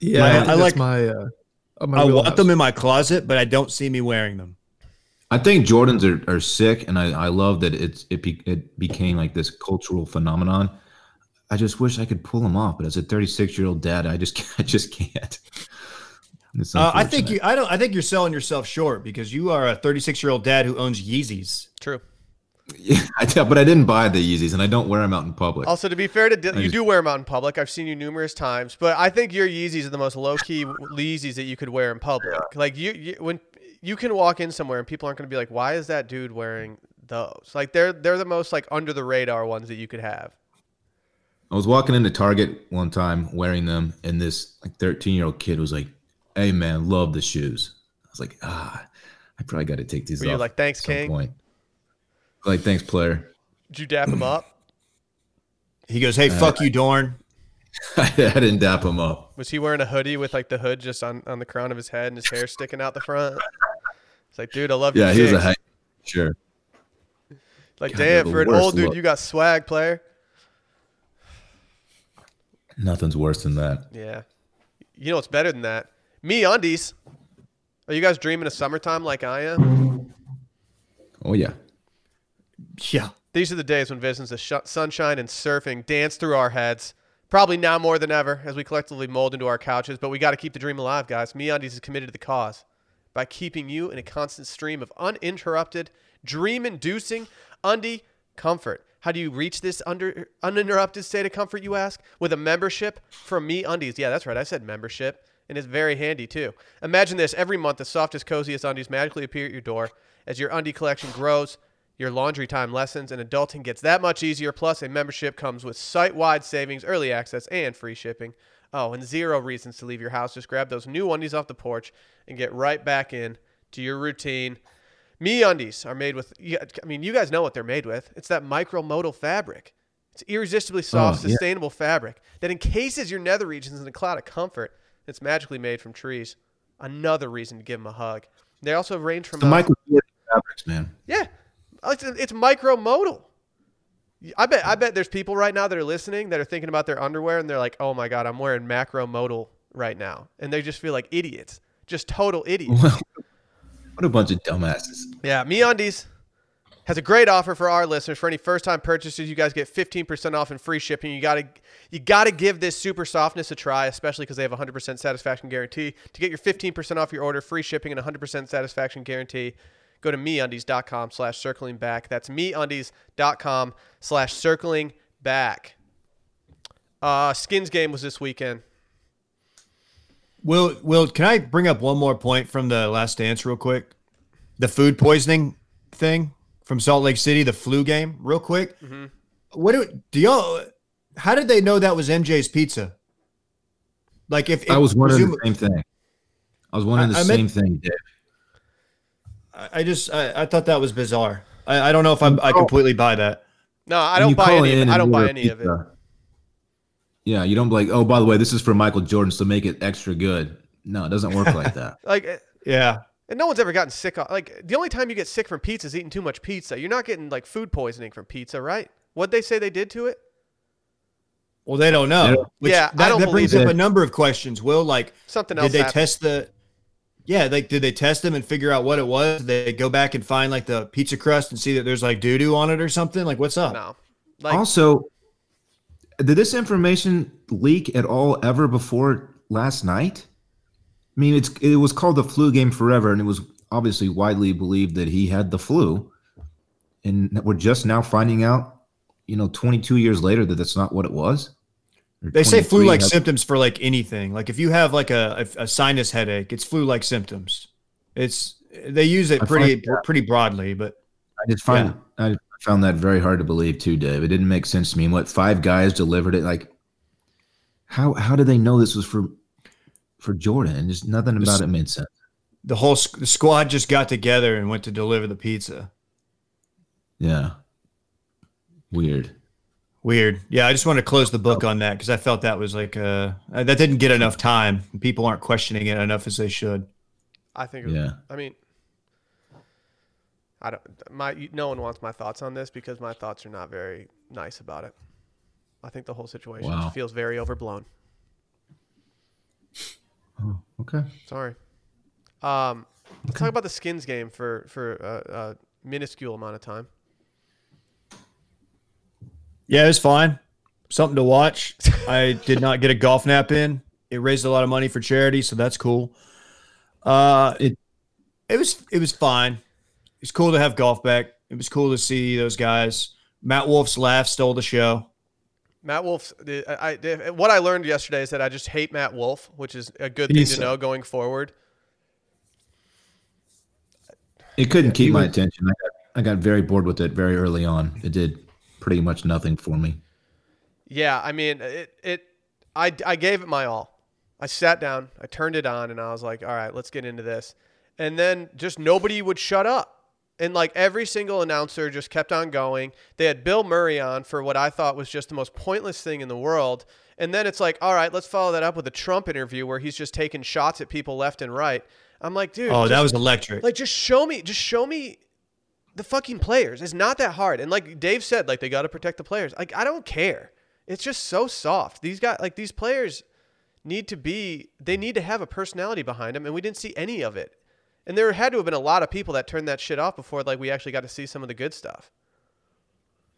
Yeah, My- I, I like- my. Uh, uh, my I want them in my closet, but I don't see me wearing them. I think Jordans are, are sick, and I, I love that it's it be, it became like this cultural phenomenon. I just wish I could pull them off, but as a 36 year old dad, I just I just can't. Uh, I think you I don't I think you're selling yourself short because you are a 36 year old dad who owns Yeezys. True. Yeah, I tell, but I didn't buy the Yeezys, and I don't wear them out in public. Also, to be fair to Dylan, you just- do wear them out in public. I've seen you numerous times, but I think your Yeezys are the most low key Yeezys that you could wear in public. Like you, you, when you can walk in somewhere and people aren't going to be like, "Why is that dude wearing those?" Like they're they're the most like under the radar ones that you could have. I was walking into Target one time wearing them, and this like 13 year old kid was like, "Hey man, love the shoes." I was like, "Ah, I probably got to take these Were you off." like, "Thanks, at some King"? Point. Like, thanks, player. Did you dap him up? He goes, "Hey, fuck you, Dorn." I didn't dap him up. Was he wearing a hoodie with like the hood just on, on the crown of his head and his hair sticking out the front? It's like, dude, I love Yeah, your he was a kicks. hype. Sure. Like, God, damn, for an worst old dude, look. you got swag, player. Nothing's worse than that. Yeah. You know what's better than that? Me undies. Are you guys dreaming of summertime like I am? Oh yeah. Yeah. These are the days when visions of sh- sunshine and surfing dance through our heads. Probably now more than ever as we collectively mold into our couches, but we got to keep the dream alive, guys. MeUndies is committed to the cause by keeping you in a constant stream of uninterrupted, dream-inducing undie comfort. How do you reach this under uninterrupted state of comfort, you ask? With a membership from MeUndies. Yeah, that's right. I said membership, and it's very handy too. Imagine this: every month, the softest, coziest undies magically appear at your door as your undie collection grows. Your laundry time lessens and adulting gets that much easier. Plus, a membership comes with site wide savings, early access, and free shipping. Oh, and zero reasons to leave your house. Just grab those new undies off the porch and get right back in to your routine. Me undies are made with, I mean, you guys know what they're made with. It's that micromodal fabric. It's irresistibly soft, Oh, yeah. sustainable fabric that encases your nether regions in a cloud of comfort. It's magically made from trees. Another reason to give them a hug. They also range from The uh, Michael fabrics, man. yeah, it's, it's micromodal. I bet I bet there's people right now that are listening that are thinking about their underwear and they're like, "Oh my god, I'm wearing macromodal right now," and they just feel like idiots, just total idiots. what a bunch of dumbasses. yeah, MeUndies has a great offer for our listeners. For any first-time purchases, you guys get 15% off and free shipping. You gotta you gotta give this super softness a try, especially because they have a 100% satisfaction guarantee. To get your 15% off your order, free shipping, and 100% satisfaction guarantee, go to meundies.com slash circling back. That's meundies.com slash circling back. Uh, Skins game was this weekend. Will Will can I bring up one more point from the last dance real quick? The food poisoning thing from Salt Lake City, the flu game, real quick. What do, do y'all? How did they know that was MJ's pizza? Like if, if I was wondering presume- the same thing. I was wondering the I- I same meant- thing, Dave. I I just I, I thought that was bizarre. I, I don't know if I'm, I completely buy that. No, I don't buy any. Of it. I don't buy order any of it. Yeah, you don't be like, oh, by the way, this is for Michael Jordan, so make it extra good. No, it doesn't work like that. Like, eh, Yeah. and no one's ever gotten sick. Off, like, the only time you get sick from pizza is eating too much pizza. You're not getting like food poisoning from pizza, right? What'd they say they did to it? Well, they don't know. Yeah. Which, Yeah, I that, don't that brings believe up it. a number of questions. Will like Something else? did they happened. test the? Yeah, like did they test them and figure out what it was? Did they go back and find like the pizza crust and see that there's like doo doo on it or something? Like what's up? No, like also, did this information leak at all ever before last night? I mean, it's it was called the flu game forever, and it was obviously widely believed that he had the flu, and we're just now finding out, you know, 22 years later that that's not what it was. They say flu-like symptoms for like anything. Like if you have like a, a, a sinus headache, it's flu-like symptoms. It's they use it I pretty find- pretty broadly, but I just find I found that very hard to believe too, Dave. It didn't make sense to me. And what five guys delivered it? Like, how how did they know this was for for Jordan? Just nothing about it made sense. the whole the squad just got together and went to deliver the pizza. Yeah, weird. Weird. Yeah, I just wanted to close the book on that because I felt that was like uh that didn't get enough time. People aren't questioning it enough as they should. I think. It, Yeah. I mean, I don't. My no one wants my thoughts on this because my thoughts are not very nice about it. I think the whole situation Wow. feels very overblown. Oh, okay. Sorry. Um, let's talk about the skins game for for a, a minuscule amount of time. Yeah, it was fine. Something to watch. I did not get a golf nap in. It raised a lot of money for charity, so that's cool. Uh, it It- it was it was fine. It's cool to have golf back. It was cool to see those guys. Matt Wolff's laugh stole the show. Matt Wolff. I, I- what I learned yesterday is that I just hate Matt Wolff, which is a good thing He's- to know going forward. It couldn't keep my was- attention. I got I got very bored with it very early on. It did pretty much nothing for me. Yeah, I mean, it, it I, I gave it my all. I sat down, I turned it on, and I was like, all right, let's get into this. And then just nobody would shut up. And like every single announcer just kept on going. They had Bill Murray on for what I thought was just the most pointless thing in the world. And then it's like, all right, let's follow that up with a Trump interview where he's just taking shots at people left and right. I'm like, dude, Oh, that was electric. like just show me just show me the fucking players. It's not that hard. And like dave said like they got to protect the players. Like i don't care. It's just so soft. These guys like these players need to be they need to have a personality behind them and we didn't see any of it. And there had to have been a lot of people that turned that shit off before like we actually got to see some of the good stuff.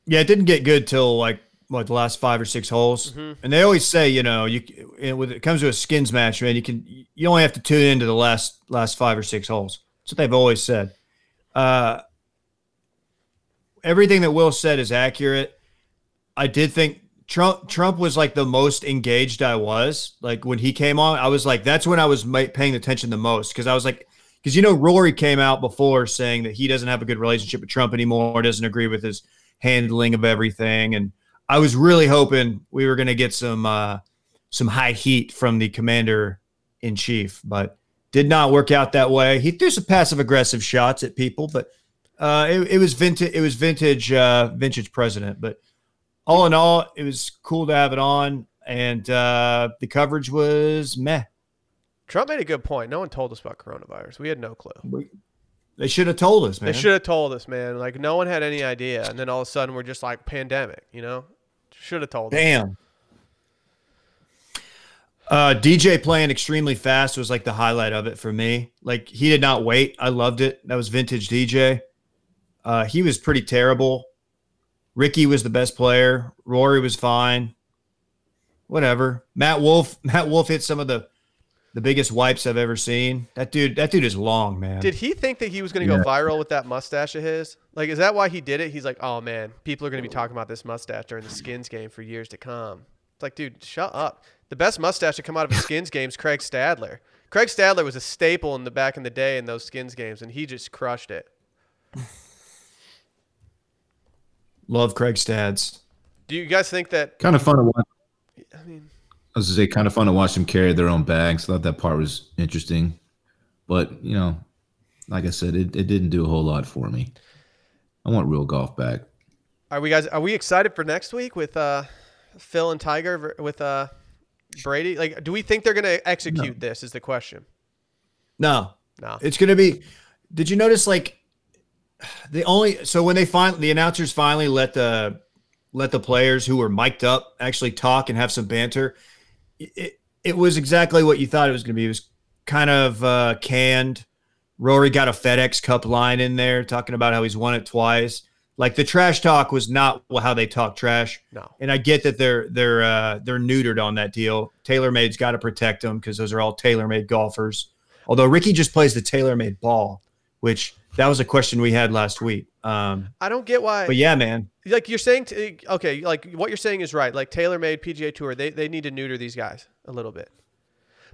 Yeah, it didn't get good till like what the last five or six holes. And they always say, you know, you when it comes to a skins match, man, you can you only have to tune into the last last five or six holes. That's what they've always said. Uh, everything that Will said is accurate. I did think Trump Trump was like the most engaged I was. Like when he came on, I was like, that's when I was paying attention the most because I was like, because you know Rory came out before saying that he doesn't have a good relationship with Trump anymore, doesn't agree with his handling of everything, and I was really hoping we were going to get some uh, some high heat from the commander in chief, but did not work out that way. He threw some passive aggressive shots at people, but uh, it, it was vintage. It was vintage, uh, vintage president. But all in all, it was cool to have it on, and uh, the coverage was meh. trump made a good point no one told us about coronavirus we had no clue They should have told us, man. they should have told us man like no one had any idea and then all of a sudden we're just like pandemic you know should have told us Damn. Uh, DJ playing extremely fast was like the highlight of it for me. Like he did not wait. I loved it. That was vintage DJ. Uh, he was pretty terrible. Ricky was the best player. Rory was fine. Whatever. Matt Wolff. Matt Wolff hit some of the the biggest wipes I've ever seen. That dude. That dude is long, man. Did he think that he was going to Yeah. go viral with that mustache of his? Like, is that why he did it? He's like, oh man, people are going to be talking about this mustache during the Skins game for years to come. It's like, dude, shut up. The best mustache to come out of a Skins game is Craig Stadler. Craig Stadler was a staple in the back in the day in those Skins games, and he just crushed it. Love Craig Stads. Do you guys think that? Kind of fun to watch. I mean, I was to say, kind of fun to watch them carry their own bags. Thought that part was interesting, but you know, like I said, it, it didn't do a whole lot for me. I want real golf back. are we guys? Are we excited for next week with uh, Phil and Tiger with uh, Brady? Like, do we think they're going to execute this? Is the question. No, No. It's gonna be. Did you notice like the only so when they finally the announcers finally let the let the players who were mic'd up actually talk and have some banter. It it was exactly what you thought it was gonna be. It was kind of uh, canned. Rory got a FedEx Cup line in there talking about how he's won it twice. Like the trash talk was not how they talk trash. No. And I get that they're they're uh, they're neutered on that deal. TaylorMade's got to protect them because those are all TaylorMade golfers. Although Ricky just plays the TaylorMade ball, which that was a question we had last week. Um, I don't get why. but yeah, man, like you're saying, t- okay, like what you're saying is right. Like TaylorMade PGA Tour, they they need to neuter these guys a little bit.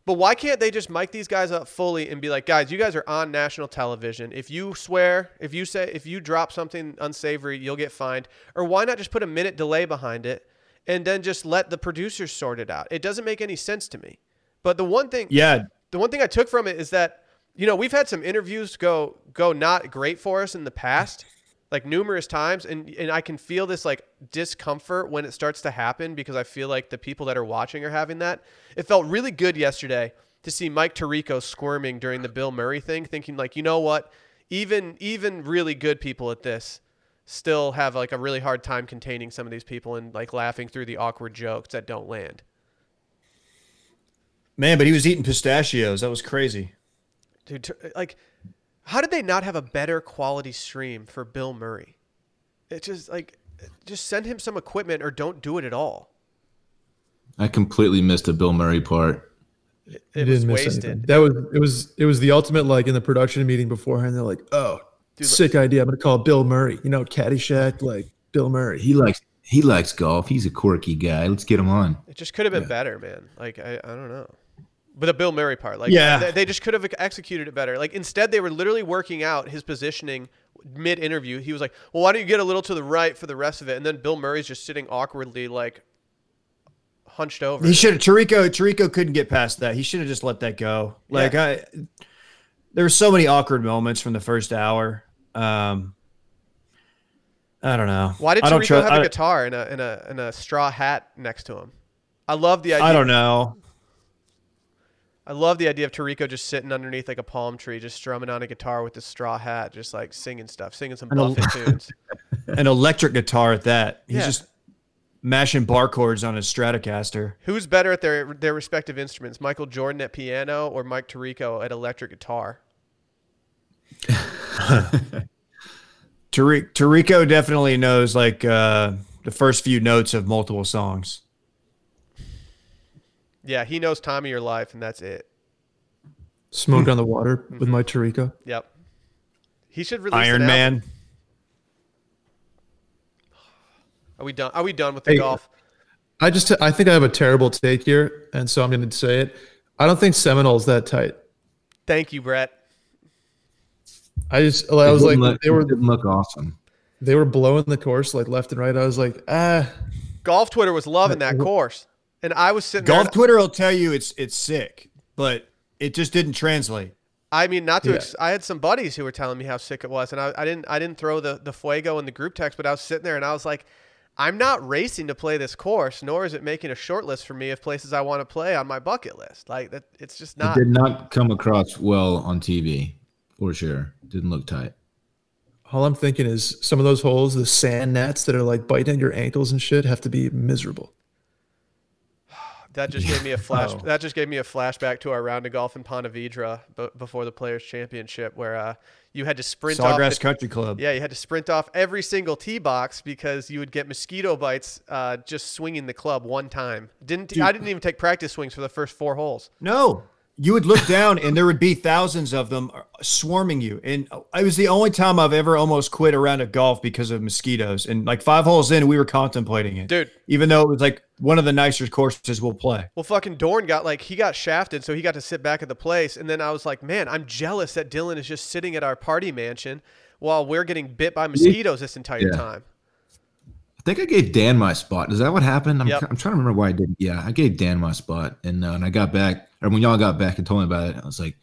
But why can't they just mic these guys up fully and be like, guys, you guys are on national television. If you swear, if you say, if you drop something unsavory, you'll get fined. Or why not just put a minute delay behind it and then just let the producers sort it out? It doesn't make any sense to me. But the one thing, yeah, the one thing I took from it is that you know we've had some interviews go go not great for us in the past, like numerous times, and and I can feel this like discomfort when it starts to happen because I feel like the people that are watching are having that. It felt really good yesterday to see Mike Tirico squirming during the Bill Murray thing, thinking like, you know what, even even really good people at this still have like a really hard time containing some of these people and like laughing through the awkward jokes that don't land. man. But he was eating pistachios. That was crazy. Dude, t- like, how did they not have a better quality stream for Bill Murray? It just like, just send him some equipment or don't do it at all. I completely missed the Bill Murray part. It, it was didn't miss wasted. anything. That was it was it was the ultimate like in the production meeting beforehand. They're like, oh, Dude, sick idea. I'm gonna call Bill Murray. You know, Caddyshack, like Bill Murray. He likes he likes golf. He's a quirky guy. Let's get him on. It just could have been Yeah. better, man. Like, I, I don't know. But the Bill Murray part, like, Yeah. they, they just could have executed it better. Like, instead, they were literally working out his positioning mid interview. He was like, well, why don't you get a little to the right for the rest of it? And then Bill Murray's just sitting awkwardly, like, hunched over. He should have Tirico. Tirico couldn't get past that. He should have just let that go. Like I, there were so many awkward moments from the first hour. Um, I don't know. Why did Tirico tru- have I- a guitar and a, and, a, and a straw hat next to him? I love the idea. I don't know. I love the idea of Tirico just sitting underneath like a palm tree, just strumming on a guitar with this straw hat, just like singing stuff, singing some a- Buffett tunes. An electric guitar at that. He's Yeah. just mashing bar chords on his Stratocaster. Who's better at their their respective instruments, Michael Jordan at piano or Mike Tirico at electric guitar? Tari- Tirico definitely knows like uh, the first few notes of multiple songs. Yeah, he knows "Time of Your Life" and that's it. Smoke on the water Mm-hmm. with my Tirico. Yep. He should release Iron an album. Man. Are we done? Are we done with the Hey, golf? I just I think I have a terrible take here, and so I'm going to say it. I don't think Seminole's that tight. Thank you, Brett. I just I was like look, they were didn't look awesome. they were blowing the course like left and right. I was like, ah, Golf Twitter was loving that course, and I was sitting Golf there. Twitter will tell you it's it's sick, but it just didn't translate. I mean, not to. Yeah. Ex- I had some buddies who were telling me how sick it was, and I, I didn't. I didn't throw the the fuego in the group text, but I was sitting there and I was like, I'm not racing to play this course, nor is it making a short list for me of places I want to play on my bucket list. Like that, it's just not. It did not come across well on TV, for sure. Didn't look tight. all I'm thinking is some of those holes, the sand nets that are like biting at your ankles and shit, have to be miserable. That just gave me a flash. Oh. That just gave me a flashback to our round of golf in Ponte Vedra b- before the Players Championship, where uh, you had to sprint off. Sawgrass the- Country Club. yeah, you had to sprint off every single tee box because you would get mosquito bites uh, just swinging the club one time. Didn't I didn't even take practice swings for the first four holes. No, you would look down and there would be thousands of them uh, swarming you. And uh, it was the only time I've ever almost quit a round of golf because of mosquitoes. And like five holes in, we were contemplating it, Dude, even though it was like one of the nicer courses we'll play. Well, fucking Dorn got like he got shafted, so he got to sit back at the place, and then I was like, man, I'm jealous that Dylan is just sitting at our party mansion while we're getting bit by mosquitoes this entire Yeah. time. I think I gave Dan my spot. Is that what happened? I'm, Yep. I'm trying to remember why I didn't. Yeah, I gave Dan my spot, and uh, when I got back, or when y'all got back and told me about it, I was like,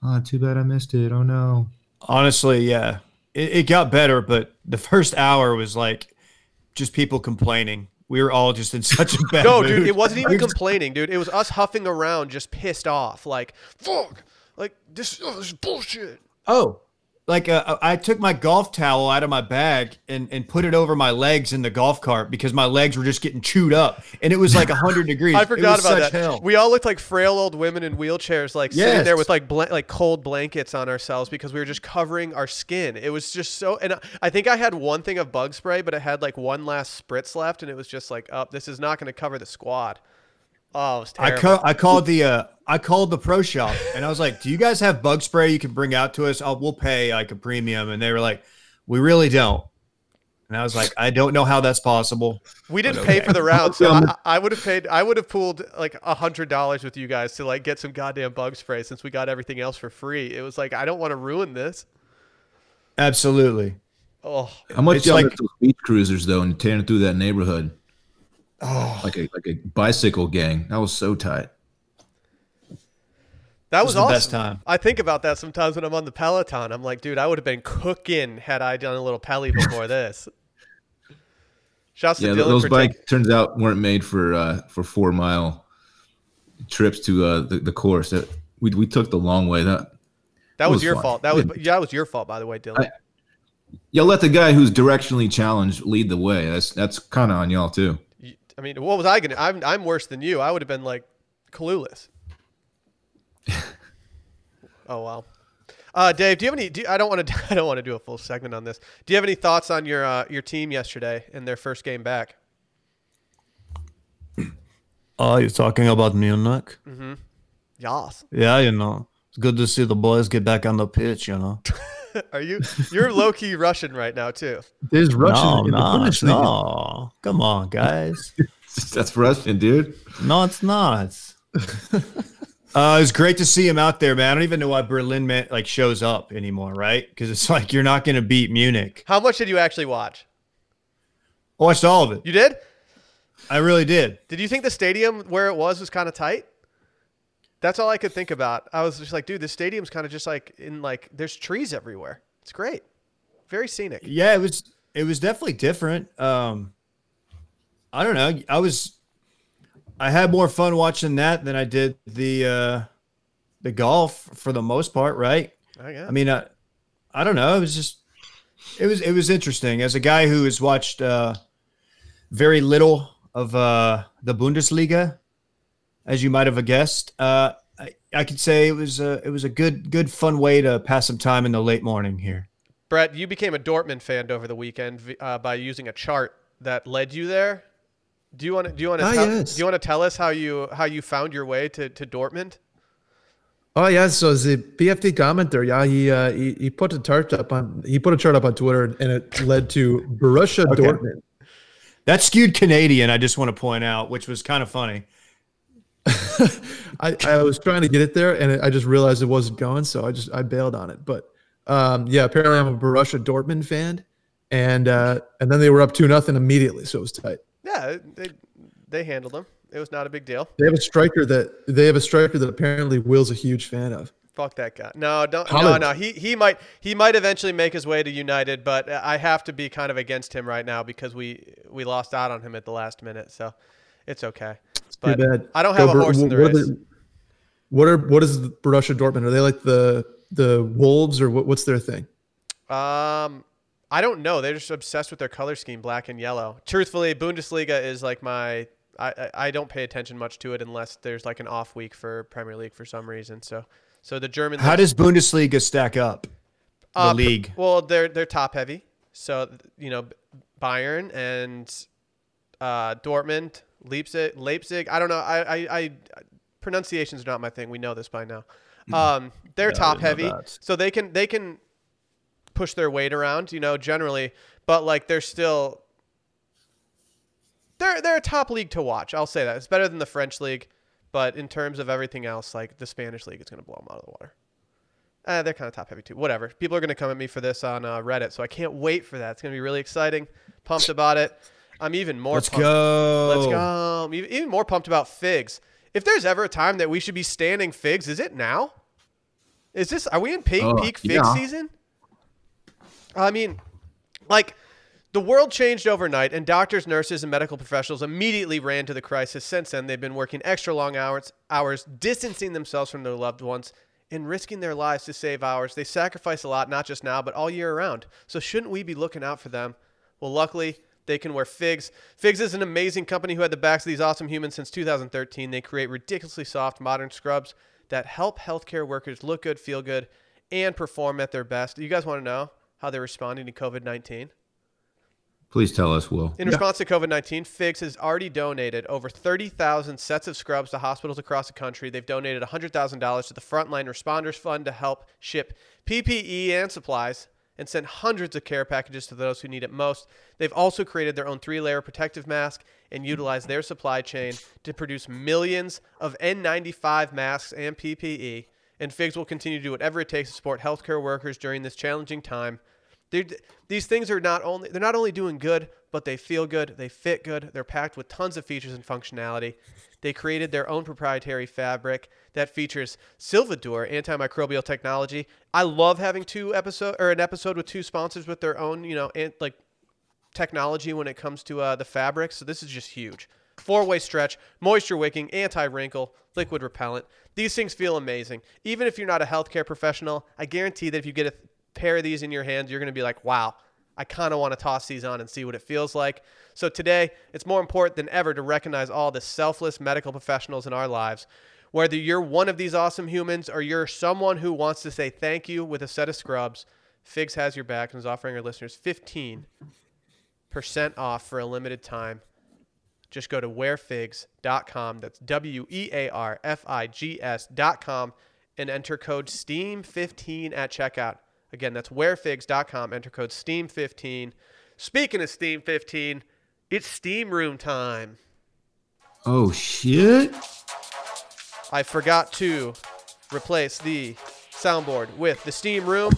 "Oh, too bad I missed it. Oh no." Honestly, yeah, it, it got better, but the first hour was like just people complaining. We were all just in such a bad No, mood. dude, it wasn't even complaining, dude. It was us huffing around, just pissed off, like fuck, like this, oh, this is bullshit. Oh, like uh, I took my golf towel out of my bag and, and put it over my legs in the golf cart because my legs were just getting chewed up, and it was like hundred degrees. I forgot about that. Hell. We all looked like frail old women in wheelchairs, like sitting there with like blan- like cold blankets on ourselves because we were just covering our skin. It was just so. And I- I think I had one thing of bug spray, but it had like one last spritz left, and it was just like, oh, this is not going to cover the squad. Oh, it was I terrible. I called the uh, I called the pro shop and I was like, "Do you guys have bug spray you can bring out to us? I'll, we'll pay like a premium." And they were like, "We really don't." And I was like, "I don't know how that's possible." we didn't but pay for the round, so I, I would have paid. I would have pooled like a hundred dollars with you guys to like get some goddamn bug spray since we got everything else for free. It was like I don't want to ruin this. Absolutely. Oh, How much y'all like- like, those beach cruisers though, and tearing through that neighborhood Oh, like a like a bicycle gang? That was so tight. that was, was the awesome. best time. I think about that sometimes when I'm on the Peloton. I'm like, dude, I would have been cooking had I done a little pelly before this. Shouts to Yeah, Dylan those for bikes taking- turns out weren't made for uh, for four mile trips to uh, the, the course. That we we took the long way. That That was, was your fun. fault. That was Yeah. yeah, that was your fault, by the way, Dylan. I- y'all let the guy who's directionally challenged lead the way. That's that's kind of on y'all too. I mean, what was I gonna? I'm I'm worse than you. I would have been like clueless. oh wow. Uh, Dave, do you have any? Do, I don't want to. I don't want to do a full segment on this. Do you have any thoughts on your uh, your team yesterday in their first game back? Oh, you're talking about Munich? Mm hmm. Yas. Yeah, you know, it's good to see the boys get back on the pitch. You know, Are you? You're low key Russian right now too. There's Russian no, in the no, Bundesliga. no, come on, guys. That's Russian, dude. No, it's not. uh, it's great to see him out there, man. I don't even know why Berlin man, like shows up anymore, right? Because it's like you're not going to beat Munich. How much did you actually watch? I watched all of it. You did? I really did. Did you think the stadium where it was was kind of tight? That's all I could think about. I was just like, dude, this stadium's kind of just like in like there's trees everywhere. It's great. Very scenic. Yeah, it was. It was definitely different. Um, I don't know. I was. I had more fun watching that than I did the uh, the golf for the most part, right? I guess. I mean, I, I don't know. It was just, it was, it was interesting. As a guy who has watched uh, very little of uh, the Bundesliga, as you might have guessed, uh, I, I could say it was a, it was a good, good, fun way to pass some time in the late morning here. Brett, you became a Dortmund fan over the weekend uh, by using a chart that led you there. Do you want to? Do you want to? Ah, tell, yes. Do you want to tell us how you how you found your way to, to Dortmund? Oh yeah, so the PFT commenter, yeah, he uh, he, he put a chart up on he put a chart up on Twitter, and it led to Borussia Dortmund. That skewed Canadian. I just want to point out, which was kind of funny. I, I was trying to get it there, and I just realized it wasn't going, so I just I bailed on it. But um, yeah, apparently I'm a Borussia Dortmund fan, and uh, and then they were up two nothing immediately, so it was tight. Yeah, they they handled them. It was not a big deal. They have a striker that they have a striker that apparently Will's a huge fan of. Fuck that guy. No, don't. No, no. He he might he might eventually make his way to United, but I have to be kind of against him right now because we we lost out on him at the last minute. So it's okay. But Too bad. I don't have Go a Bor- horse in the what are race. What are what is the Borussia Dortmund? Are they like the the Wolves or what, what's their thing? Um, I don't know. They're just obsessed with their color scheme, black and yellow. Truthfully, Bundesliga is like my. I, I I don't pay attention much to it unless there's like an off week for Premier League for some reason. So so the German. How league- does Bundesliga stack up? The Uh, league. Well, they're they're top heavy. So you know, Bayern and uh, Dortmund, Leipzig, Leipzig. I don't know. I I, I pronunciation's not my thing. We know this by now. Um, they're Yeah, top heavy, so they can they can push their weight around. You know, generally, but like they're still. They're, they're a top league to watch. I'll say that. It's better than the French league, but in terms of everything else, like the Spanish league is going to blow them out of the water. Uh, they're kind of top heavy too. Whatever. People are going to come at me for this on uh, Reddit, so I can't wait for that. It's going to be really exciting. Pumped about it. I'm even more. Let's pumped. go. Let's go. I'm even more pumped about figs. If there's ever a time that we should be standing figs, is it now? Is this? Are we in peak Uh, peak fig yeah. season? I mean, like the world changed overnight, and doctors, nurses, and medical professionals immediately ran to the crisis. Since then, they've been working extra long hours, hours, distancing themselves from their loved ones, and risking their lives to save ours. They sacrifice a lot, not just now, but all year around. So shouldn't we be looking out for them? Well, luckily, they can wear Figs. Figs is an amazing company who had the backs of these awesome humans since 2013. They create ridiculously soft, modern scrubs that help healthcare workers look good, feel good, and perform at their best. You guys want to know how they're responding to COVID 19? Please tell us, Will. In response to COVID 19, Figs has already donated over 30,000 sets of scrubs to hospitals across the country. They've donated $100,000 to the Frontline Responders Fund to help ship PPE and supplies and sent hundreds of care packages to those who need it most. They've also created their own three layer protective mask and utilized their supply chain to produce millions of N95 masks and PPE. And Figs will continue to do whatever it takes to support healthcare workers during this challenging time. They're, these things are not only they're not only doing good, but they feel good, they fit good, they're packed with tons of features and functionality. They created their own proprietary fabric that features Silvadur antimicrobial technology. I love having two episode or an episode with two sponsors with their own, you know, and like technology when it comes to uh, the fabric. So this is just huge. Four way stretch, moisture wicking, anti wrinkle, liquid repellent. These things feel amazing. Even if you're not a healthcare professional, I guarantee that if you get a pair of these in your hands, you're going to be like, wow, I kind of want to toss these on and see what it feels like. So today, it's more important than ever to recognize all the selfless medical professionals in our lives. Whether you're one of these awesome humans or you're someone who wants to say thank you with a set of scrubs, Figs has your back and is offering our listeners 15% off for a limited time. Just go to wearfigs.com. That's W E A R F I G S.com and enter code STEAM15 at checkout. Again, that's wearfigs.com. Enter code STEAM15. Speaking of STEAM15, it's Steam Room time. Oh shit! I forgot to replace the soundboard with the Steam Room.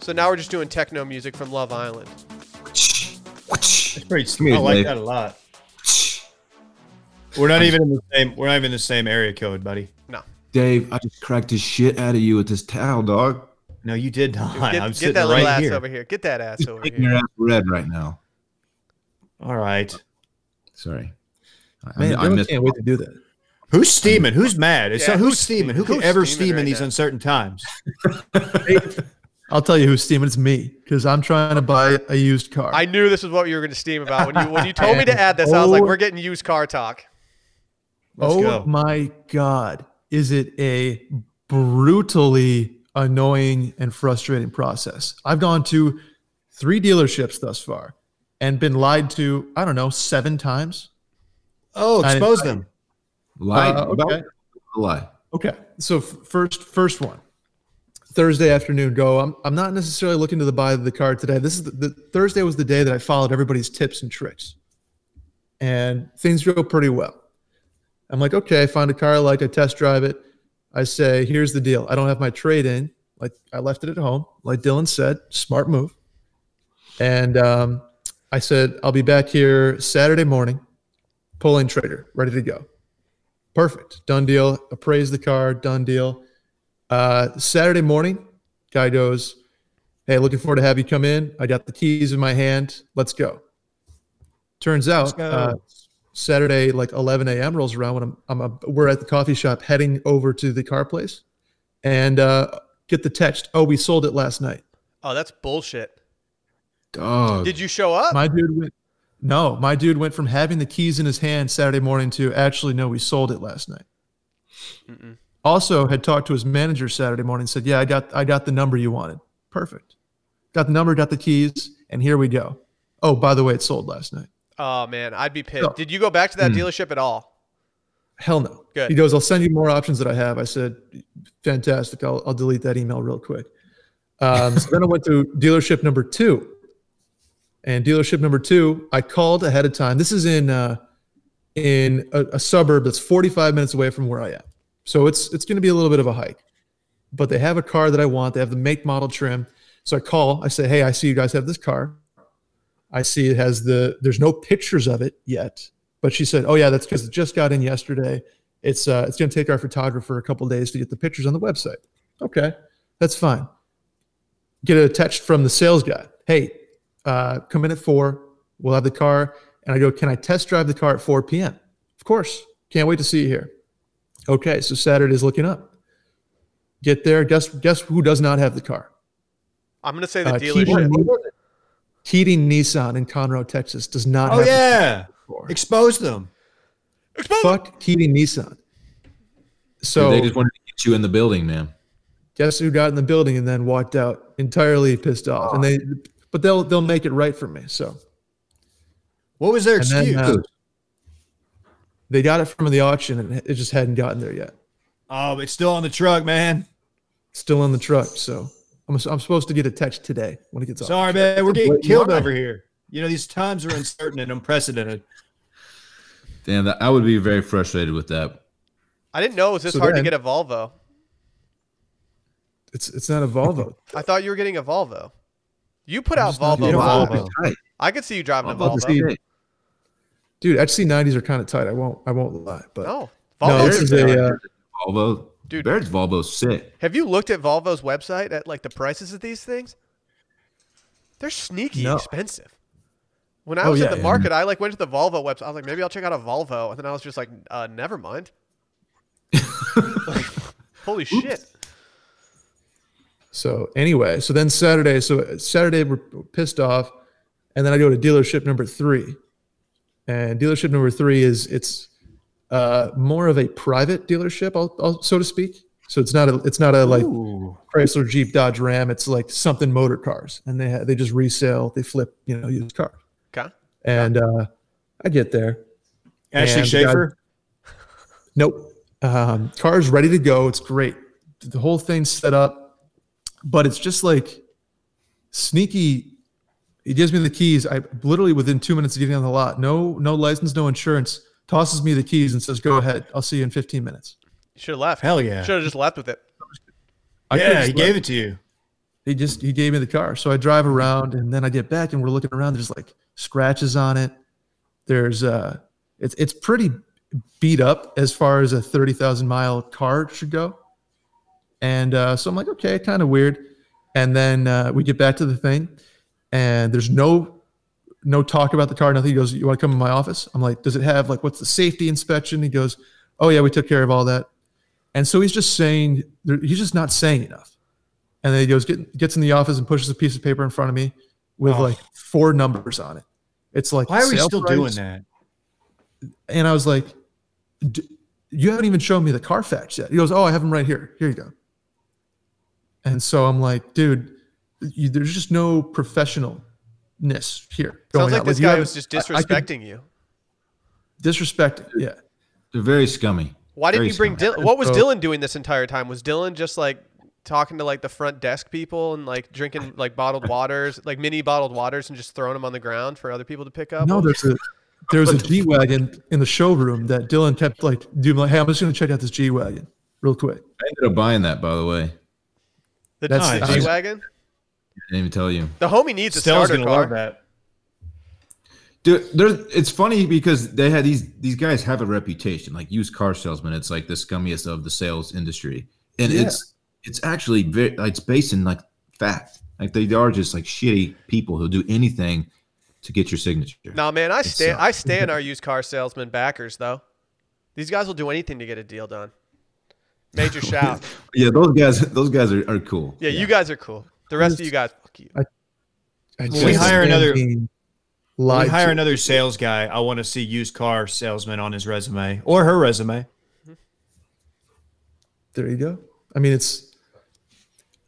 So now we're just doing techno music from Love Island. It's pretty. Come here, I like Dave. that a lot. We're not even in the same. We're not even in the same area code, buddy. No. Dave, I just cracked the shit out of you with this towel, dog. No, you did not. Get, I'm get sitting that little right ass here. over here. Get that ass Just over making your ass red right now. All right. Sorry. I, Man, I, I missed. can't wait to do that. Who's steaming? Who's mad? Yeah, not, who's, who's steaming? steaming? Who can Who's ever steaming steam in these now? uncertain times? I'll tell you who's steaming. It's me because I'm trying to buy a used car. I knew this was what you were going to steam about. When you when you told me to add this, I was like, Oh. we're getting used car talk. Let's oh go. my god, is it a brutally annoying and frustrating process? I've gone to three dealerships thus far and been lied to. I don't know seven times. Oh, expose I- them. Lie Uh, about okay. lie. Okay, so f- first first one, Thursday afternoon. Go. I'm I'm not necessarily looking to the buy the car today. This is the, the Thursday was the day that I followed everybody's tips and tricks, and things go pretty well. I'm like, okay, I find a car I like. I test drive it. I say, here's the deal. I don't have my trade in. Like I left it at home. Like Dylan said, smart move. And um, I said, I'll be back here Saturday morning, pulling trader, ready to go. Perfect. Done deal. Appraise the car. Done deal. Uh, Saturday morning, guy goes, Hey, looking forward to have you come in. I got the keys in my hand. Let's go. Turns out, go. uh, Saturday, like 11 a.m. rolls around when I'm, I'm a, we're at the coffee shop heading over to the car place and uh, get the text. Oh, we sold it last night. Oh, that's bullshit. Dog. Did you show up? My dude went, no, my dude went from having the keys in his hand Saturday morning to actually, no, we sold it last night. Mm-mm. Also had talked to his manager Saturday morning, and said, yeah, I got, I got the number you wanted. Perfect. Got the number, got the keys, and here we go. Oh, by the way, it sold last night. Oh man, I'd be pissed. No. Did you go back to that Hmm. dealership at all? Hell no. Good. He goes, I'll send you more options that I have. I said, fantastic. I'll, I'll delete that email real quick. Um, so then I went to dealership number two. And dealership number two, I called ahead of time. This is in uh, in a, a suburb that's 45 minutes away from where I am. So it's it's going to be a little bit of a hike. But they have a car that I want. They have the make, model, trim. So I call. I say, hey, I see you guys have this car. I see it has the. There's no pictures of it yet. But she said, "Oh yeah, that's because it just got in yesterday. It's uh, it's going to take our photographer a couple days to get the pictures on the website." Okay, that's fine. Get a text from the sales guy. Hey, uh, come in at four. We'll have the car. And I go, "Can I test drive the car at 4 p.m.?" Of course. Can't wait to see you here. Okay, so Saturday's looking up. Get there. Guess guess who does not have the car? I'm gonna say the Uh, dealership. Keating, Keating Nissan in Conroe, Texas, does not. Oh have the yeah, expose them. Fuck Keating Nissan. So they just wanted to get you in the building, man. guess who got in the building and then walked out entirely pissed off and they but they'll they'll make it right for me so What was their And then, excuse? uh, They got it from the auction and it just hadn't gotten there yet. oh, it's still on the truck, man. Still on the truck. So I'm, I'm supposed to get a text today when it gets off. Sorry, man. We're getting killed over here. You know, these times are uncertain and unprecedented. Damn, that, I would be very frustrated with that. I didn't know it was this So hard then- to get a Volvo. It's it's not a Volvo. I thought you were getting a Volvo. You put out just not Volvo. a Volvo. Volvo. I could see you driving a I'm about Volvo. say, Dude, XC90s are kind of tight. I won't I won't lie. But No, No, this is a uh, Volvo, Dude. Barrett's Volvo's sick. Have you looked at Volvo's website at like the prices of these things? They're sneaky No. expensive. When I Oh, was yeah, at the yeah. market, I like went to the Volvo website. I was like, maybe I'll check out a Volvo, and then I was just like, uh, never mind. Like, holy shit! So anyway, so then Saturday, so Saturday we're pissed off, and then I go to dealership number three, and dealership number three is it's uh, more of a private dealership, I'll, I'll, so to speak. So it's not a it's not a like Ooh. Chrysler, Jeep, Dodge, Ram. It's like something motor cars, and they ha- they just resell, they flip, you know, used cars. Okay, And uh, I get there, Ashley Schaefer. Nope. Um, car's ready to go. It's great. The whole thing's set up, but it's just like sneaky. He gives me the keys. I literally within two minutes of getting on the lot. No, no license, no insurance. Tosses me the keys and says, "Go ahead. I'll see you in 15 minutes." you should have left. Hell yeah. Should have just left with it. I yeah, he just gave it to you. He just he gave me the car. So I drive around and then I get back and we're looking around. There's like scratches on it. There's uh, it's it's pretty beat up as far as a thirty thousand mile car should go. And uh, so I'm like, okay, kind of weird. And then uh, we get back to the thing, and there's no no talk about the car. Nothing. He goes, you want to come in my office? I'm like, does it have like what's the safety inspection? He goes, oh yeah, we took care of all that. And so he's just saying, he's just not saying enough. And then he goes, get, gets in the office and pushes a piece of paper in front of me with Oh. like four numbers on it. It's like, Why are we still price. doing that? And I was like, D- you haven't even shown me the Carfax yet. He goes, oh, I have them right here. Here you go. And so I'm like, dude, you, there's just no professionalness here. Sounds going like on. this you guy was just I- I could- disrespecting you. disrespecting. Yeah. They're very scummy. Why didn't Very you bring. Dylan? What was So- Dylan doing this entire time? Was Dylan just like talking to like the front desk people and like drinking like bottled waters, like mini bottled waters, and just throwing them on the ground for other people to pick up? No, there's a there's a G wagon in the showroom that Dylan kept like doing like, hey, I'm just gonna check out this G wagon real quick. I ended up buying that, by the way. the G wagon. I didn't even tell you. The homie needs a Stell's starter gonna car. love that. Dude, there's, it's funny because they had these these guys have a reputation like used car salesmen. It's like the scummiest of the sales industry, and Yeah. it's it's actually very like, it's based in like fact. Like they are just like shitty people who do anything to get your signature. Nah, man, I stand. sucks. I stand our used car salesman backers though. These guys will do anything to get a deal done. Major shout. Yeah, those guys those guys are, are cool. Yeah, you guys are cool. The rest of you guys, fuck you. I When just we hire another- lied we hire another sales guy, I want to see used car salesman on his resume or her resume. Mm-hmm. There you go. I mean, it's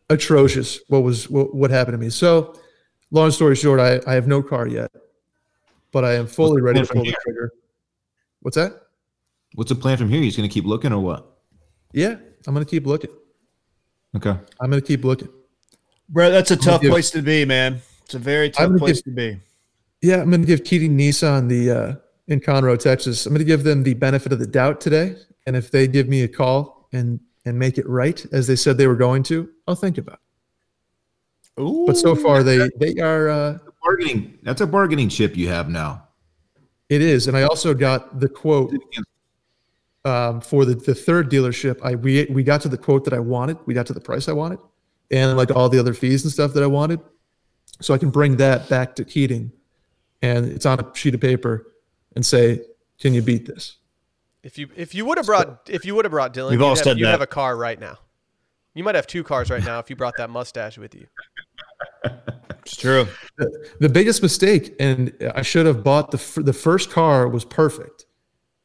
atrocious what was what, what happened to me. So, long story short, I, I have no car yet, but I am fully the ready to from pull the trigger. What's that? What's the plan from here? He's going to keep looking or what? Yeah, I'm gonna keep looking. Okay. I'm gonna keep looking. Bro, that's a tough give- place to be, man. It's a very tough place give- to be. Yeah, I'm gonna give Keating Nissan the uh, in Conroe, Texas. I'm gonna give them the benefit of the doubt today, and if they give me a call and and make it right as they said they were going to, I'll think about it. Ooh. But so far, they they are. Uh, Bargaining. That's a bargaining chip you have now. It is, and I also got the quote um, for the, the third dealership. I we we got to the quote that I wanted. We got to the price I wanted, and like all the other fees and stuff that I wanted. So I can bring that back to Keating, and it's on a sheet of paper, and say, "Can you beat this?" If you if you would have brought if you would have brought Dylan, We've you'd, all have, said you'd that. have a car right now. You might have two cars right now if you brought that mustache with you. It's true. The biggest mistake, and I should have bought the f- the first car was perfect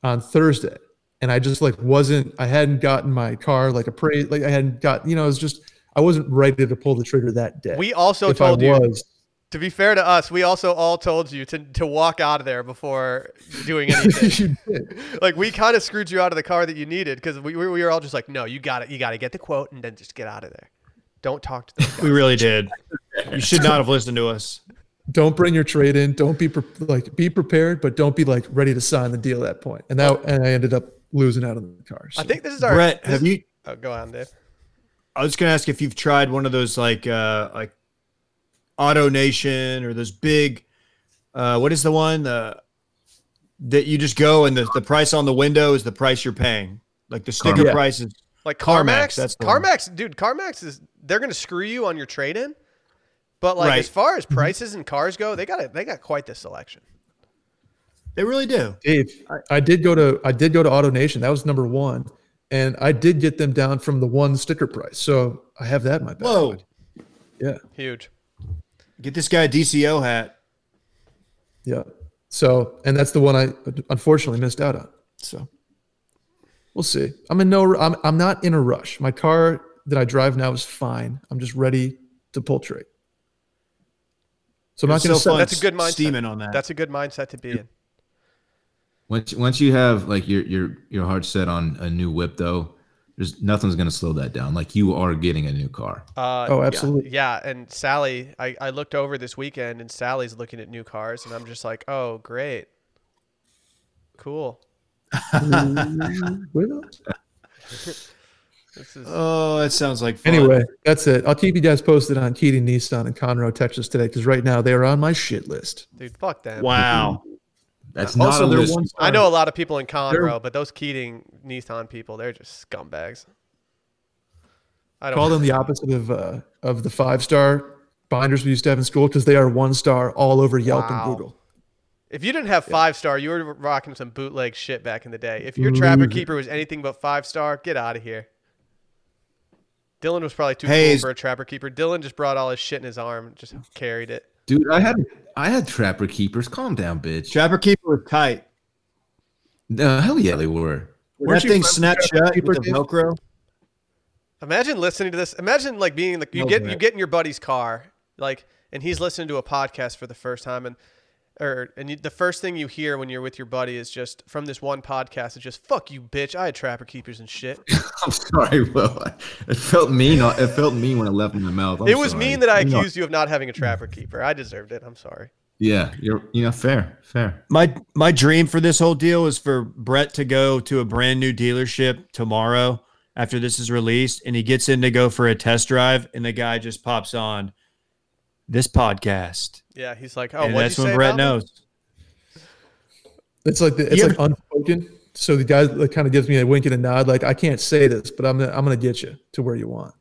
on Thursday, and I just like wasn't. I hadn't gotten my car like appraised. Like I hadn't got. You know, it was just I wasn't ready to pull the trigger that day. We also if I told you was, To be fair to us, we also all told you to, to walk out of there before doing anything. you did. like we kind of screwed you out of the car that you needed because we, we we were all just like, no, you got it, you got to get the quote and then just get out of there. Don't talk to those guys. We really did. You should not have listened to us. Don't bring your trade in. Don't be pre- like be prepared, but don't be like ready to sign the deal at that point. And that and I ended up losing out on the car. So. I think this is our. Brett, this- have you? Oh, go on, Dave. I was gonna ask if you've tried one of those like uh like Auto Nation or those big uh what is the one the that you just go and the, the price on the window is the price you're paying. Like the sticker Yeah. price is Like CarMax, CarMax, that's the one. CarMax, dude, CarMax is they're gonna screw you on your trade in. But like Right. as far as prices and cars go, they got it. They got quite the selection. they really do. Dave, I did go to I did go to Auto Nation. That was number one, and I did get them down from the one sticker price. So I have that in my back. Whoa. pocket. Yeah, Huge. Get this guy a DCO hat. yeah. So and that's the one I unfortunately missed out on. So we'll see. I'm in no. I'm I'm not in a rush. My car that I drive now is fine. I'm just ready to pull trade. So I'm not going to so That's a good mindset. steaming on that. That's a good mindset to be in. Once once you have like your your your heart set on a new whip though, there's nothing's gonna slow that down. Like you are getting a new car. Uh, Oh, absolutely. Yeah, and Sally, I, I looked over this weekend, and Sally's looking at new cars, and I'm just like, oh, great, cool. Is Oh, that sounds like fun. Anyway, that's it. I'll keep you guys posted on Keating Nissan in Conroe, Texas today because right now they are on my shit list. dude, fuck them. Wow. That's not also, a list. one I know a lot of people in Conroe, They're- but those Keating Nissan people, they're just scumbags. I Call don't. call them the opposite of uh, of the five star binders we used to have in school because they are one star all over Yelp Wow. and Google. If you didn't have five star, you were rocking some bootleg shit back in the day. If your Trapper Keeper was anything but five star, get out of here. Dylan was probably too Hey, cool for a Trapper Keeper. Dylan just brought all his shit in his arm, just carried it. Dude, I had I had trapper keepers. Calm down, bitch. Trapper Keeper was tight. Uh, hell yeah, they were. When Weren't that thing friends with snapped shut with the Velcro. Imagine listening to this. Imagine like being like you No, get Brett. you get in your buddy's car, like, and he's listening to a podcast for the first time, and or and you, the first thing you hear when you're with your buddy is just from this one podcast. It's just fuck you, bitch. I had Trapper Keepers and shit. I'm sorry, Will. It felt mean. Uh, it felt mean when it left in my mouth. I'm it was sorry. mean that I You know- accused you of not having a Trapper Keeper. I deserved it. I'm sorry. Yeah, you're. You know, fair, fair. My my dream for this whole deal is for Brett to go to a brand new dealership tomorrow after this is released, and he gets in to go for a test drive, and the guy just pops on this podcast, Yeah, he's like, oh, and what that's you when say Brett about me? knows. It's like the, it's You like unspoken. So the guy like, kind of gives me a wink and a nod, like I can't say this, but I'm gonna, I'm gonna get you to where you want.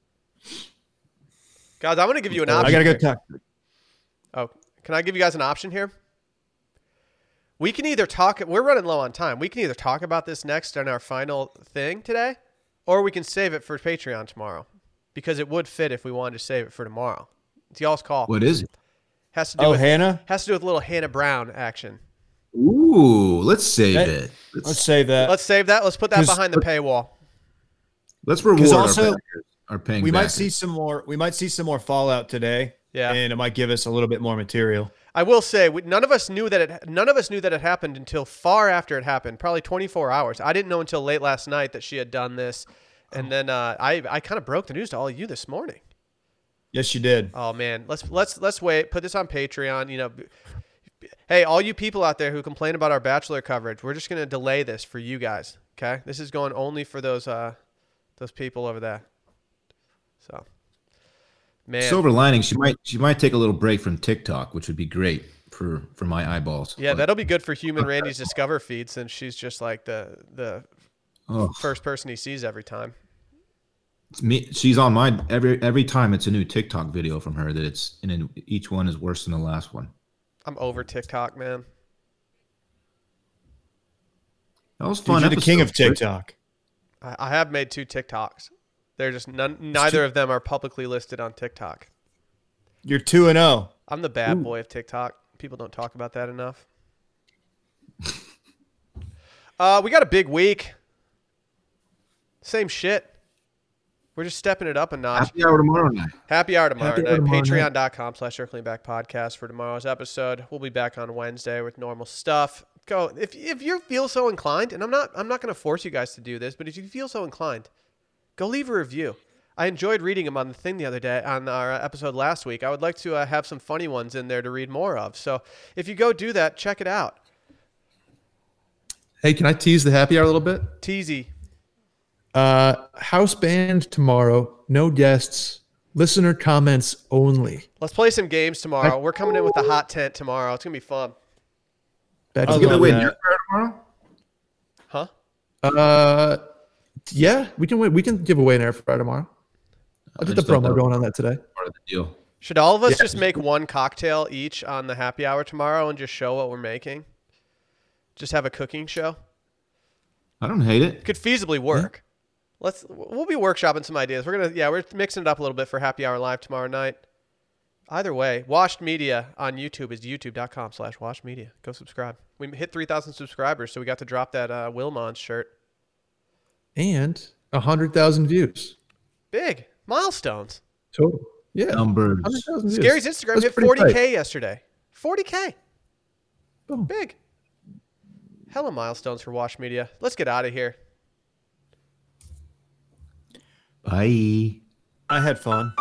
Guys, I'm gonna give you an option. I gotta go talk. Oh, can I give you guys an option here? We can either talk. We're running low on time. We can either talk about this next on our final thing today, or we can save it for Patreon tomorrow, because it would fit if we wanted to save it for tomorrow. It's y'all's call. What is it? Has to do Oh, with Hannah, has to do with little Hannah Brown action. Ooh, let's save That- it. let's Let's, save that. Let's save that. Let's put that 'Cause- behind the paywall. let's reward 'Cause our backers, our paying. we might see some more. We might see some more fallout today. Yeah. and it might give us a little bit more material. I will say we, none of us knew that it none of us knew that it happened until far after it happened, probably 24 hours. I didn't know until late last night that she had done this, and then uh, I I kind of broke the news to all of you this morning. Yes, you did. Oh man, let's let's let's wait. Put this on Patreon. You know, hey, all you people out there who complain about our bachelor coverage, we're just gonna delay this for you guys. Okay, this is going only for those uh those people over there. So, man, Silver lining. She might. She might take a little break from TikTok, which would be great for for my eyeballs. yeah, But, that'll be good for Human Randy's Discover feed since she's just like the the oh, first person he sees every time. It's me. She's on my every every time. It's a new TikTok video from her that it's and each one is worse than the last one. I'm over TikTok, man. That was Dude, fun. you're the king of. TikTok. I, I have made two TikToks. They're just none, neither of them are publicly listed on TikTok. You're two and oh. zero. I'm the bad boy of TikTok. People don't talk about that enough. uh, we got a big week. Same shit. We're just stepping it up a notch. Happy hour tomorrow night. Happy hour tomorrow Happy night. hour tomorrow night. Patreon.com slash circling back podcast for tomorrow's episode. We'll be back on Wednesday with normal stuff. Go if if you feel so inclined, and I'm not I'm not gonna force you guys to do this, but if you feel so inclined, go leave a review. I enjoyed reading them on the thing the other day on our episode last week. I would like to uh, have some funny ones in there to read more of. So if you go do that, check it out. Hey, can I tease the happy hour a little bit? Teasy. Uh, house band tomorrow. No guests. Listener comments only. Let's play some games tomorrow. We're coming in with a hot tent tomorrow. It's gonna be fun. Bet I you Give love away that. an tomorrow. Huh? Uh, yeah, we can win. we can give away an air fryer tomorrow. I'll get the just promo going on that today. Part of the deal. Should all of us Yeah. just make one cocktail each on the happy hour tomorrow and just show what we're making? Just have a cooking show. I don't hate it. Could feasibly work. Let's we'll be workshopping some ideas. We're gonna yeah, we're mixing it up a little bit for happy hour live tomorrow night. Either way, Washed Media on YouTube is youtube.com slash washed media. Go subscribe. We hit 3,000 subscribers, so we got to drop that uh, Wilmons shirt. And a hundred thousand views Big milestones. total. Yeah, Numbers. Scary's Instagram That's hit 40K tight. yesterday. 40K. Boom. Big. Hella milestones for Wash Media. Let's get out of here. Bye. I had fun.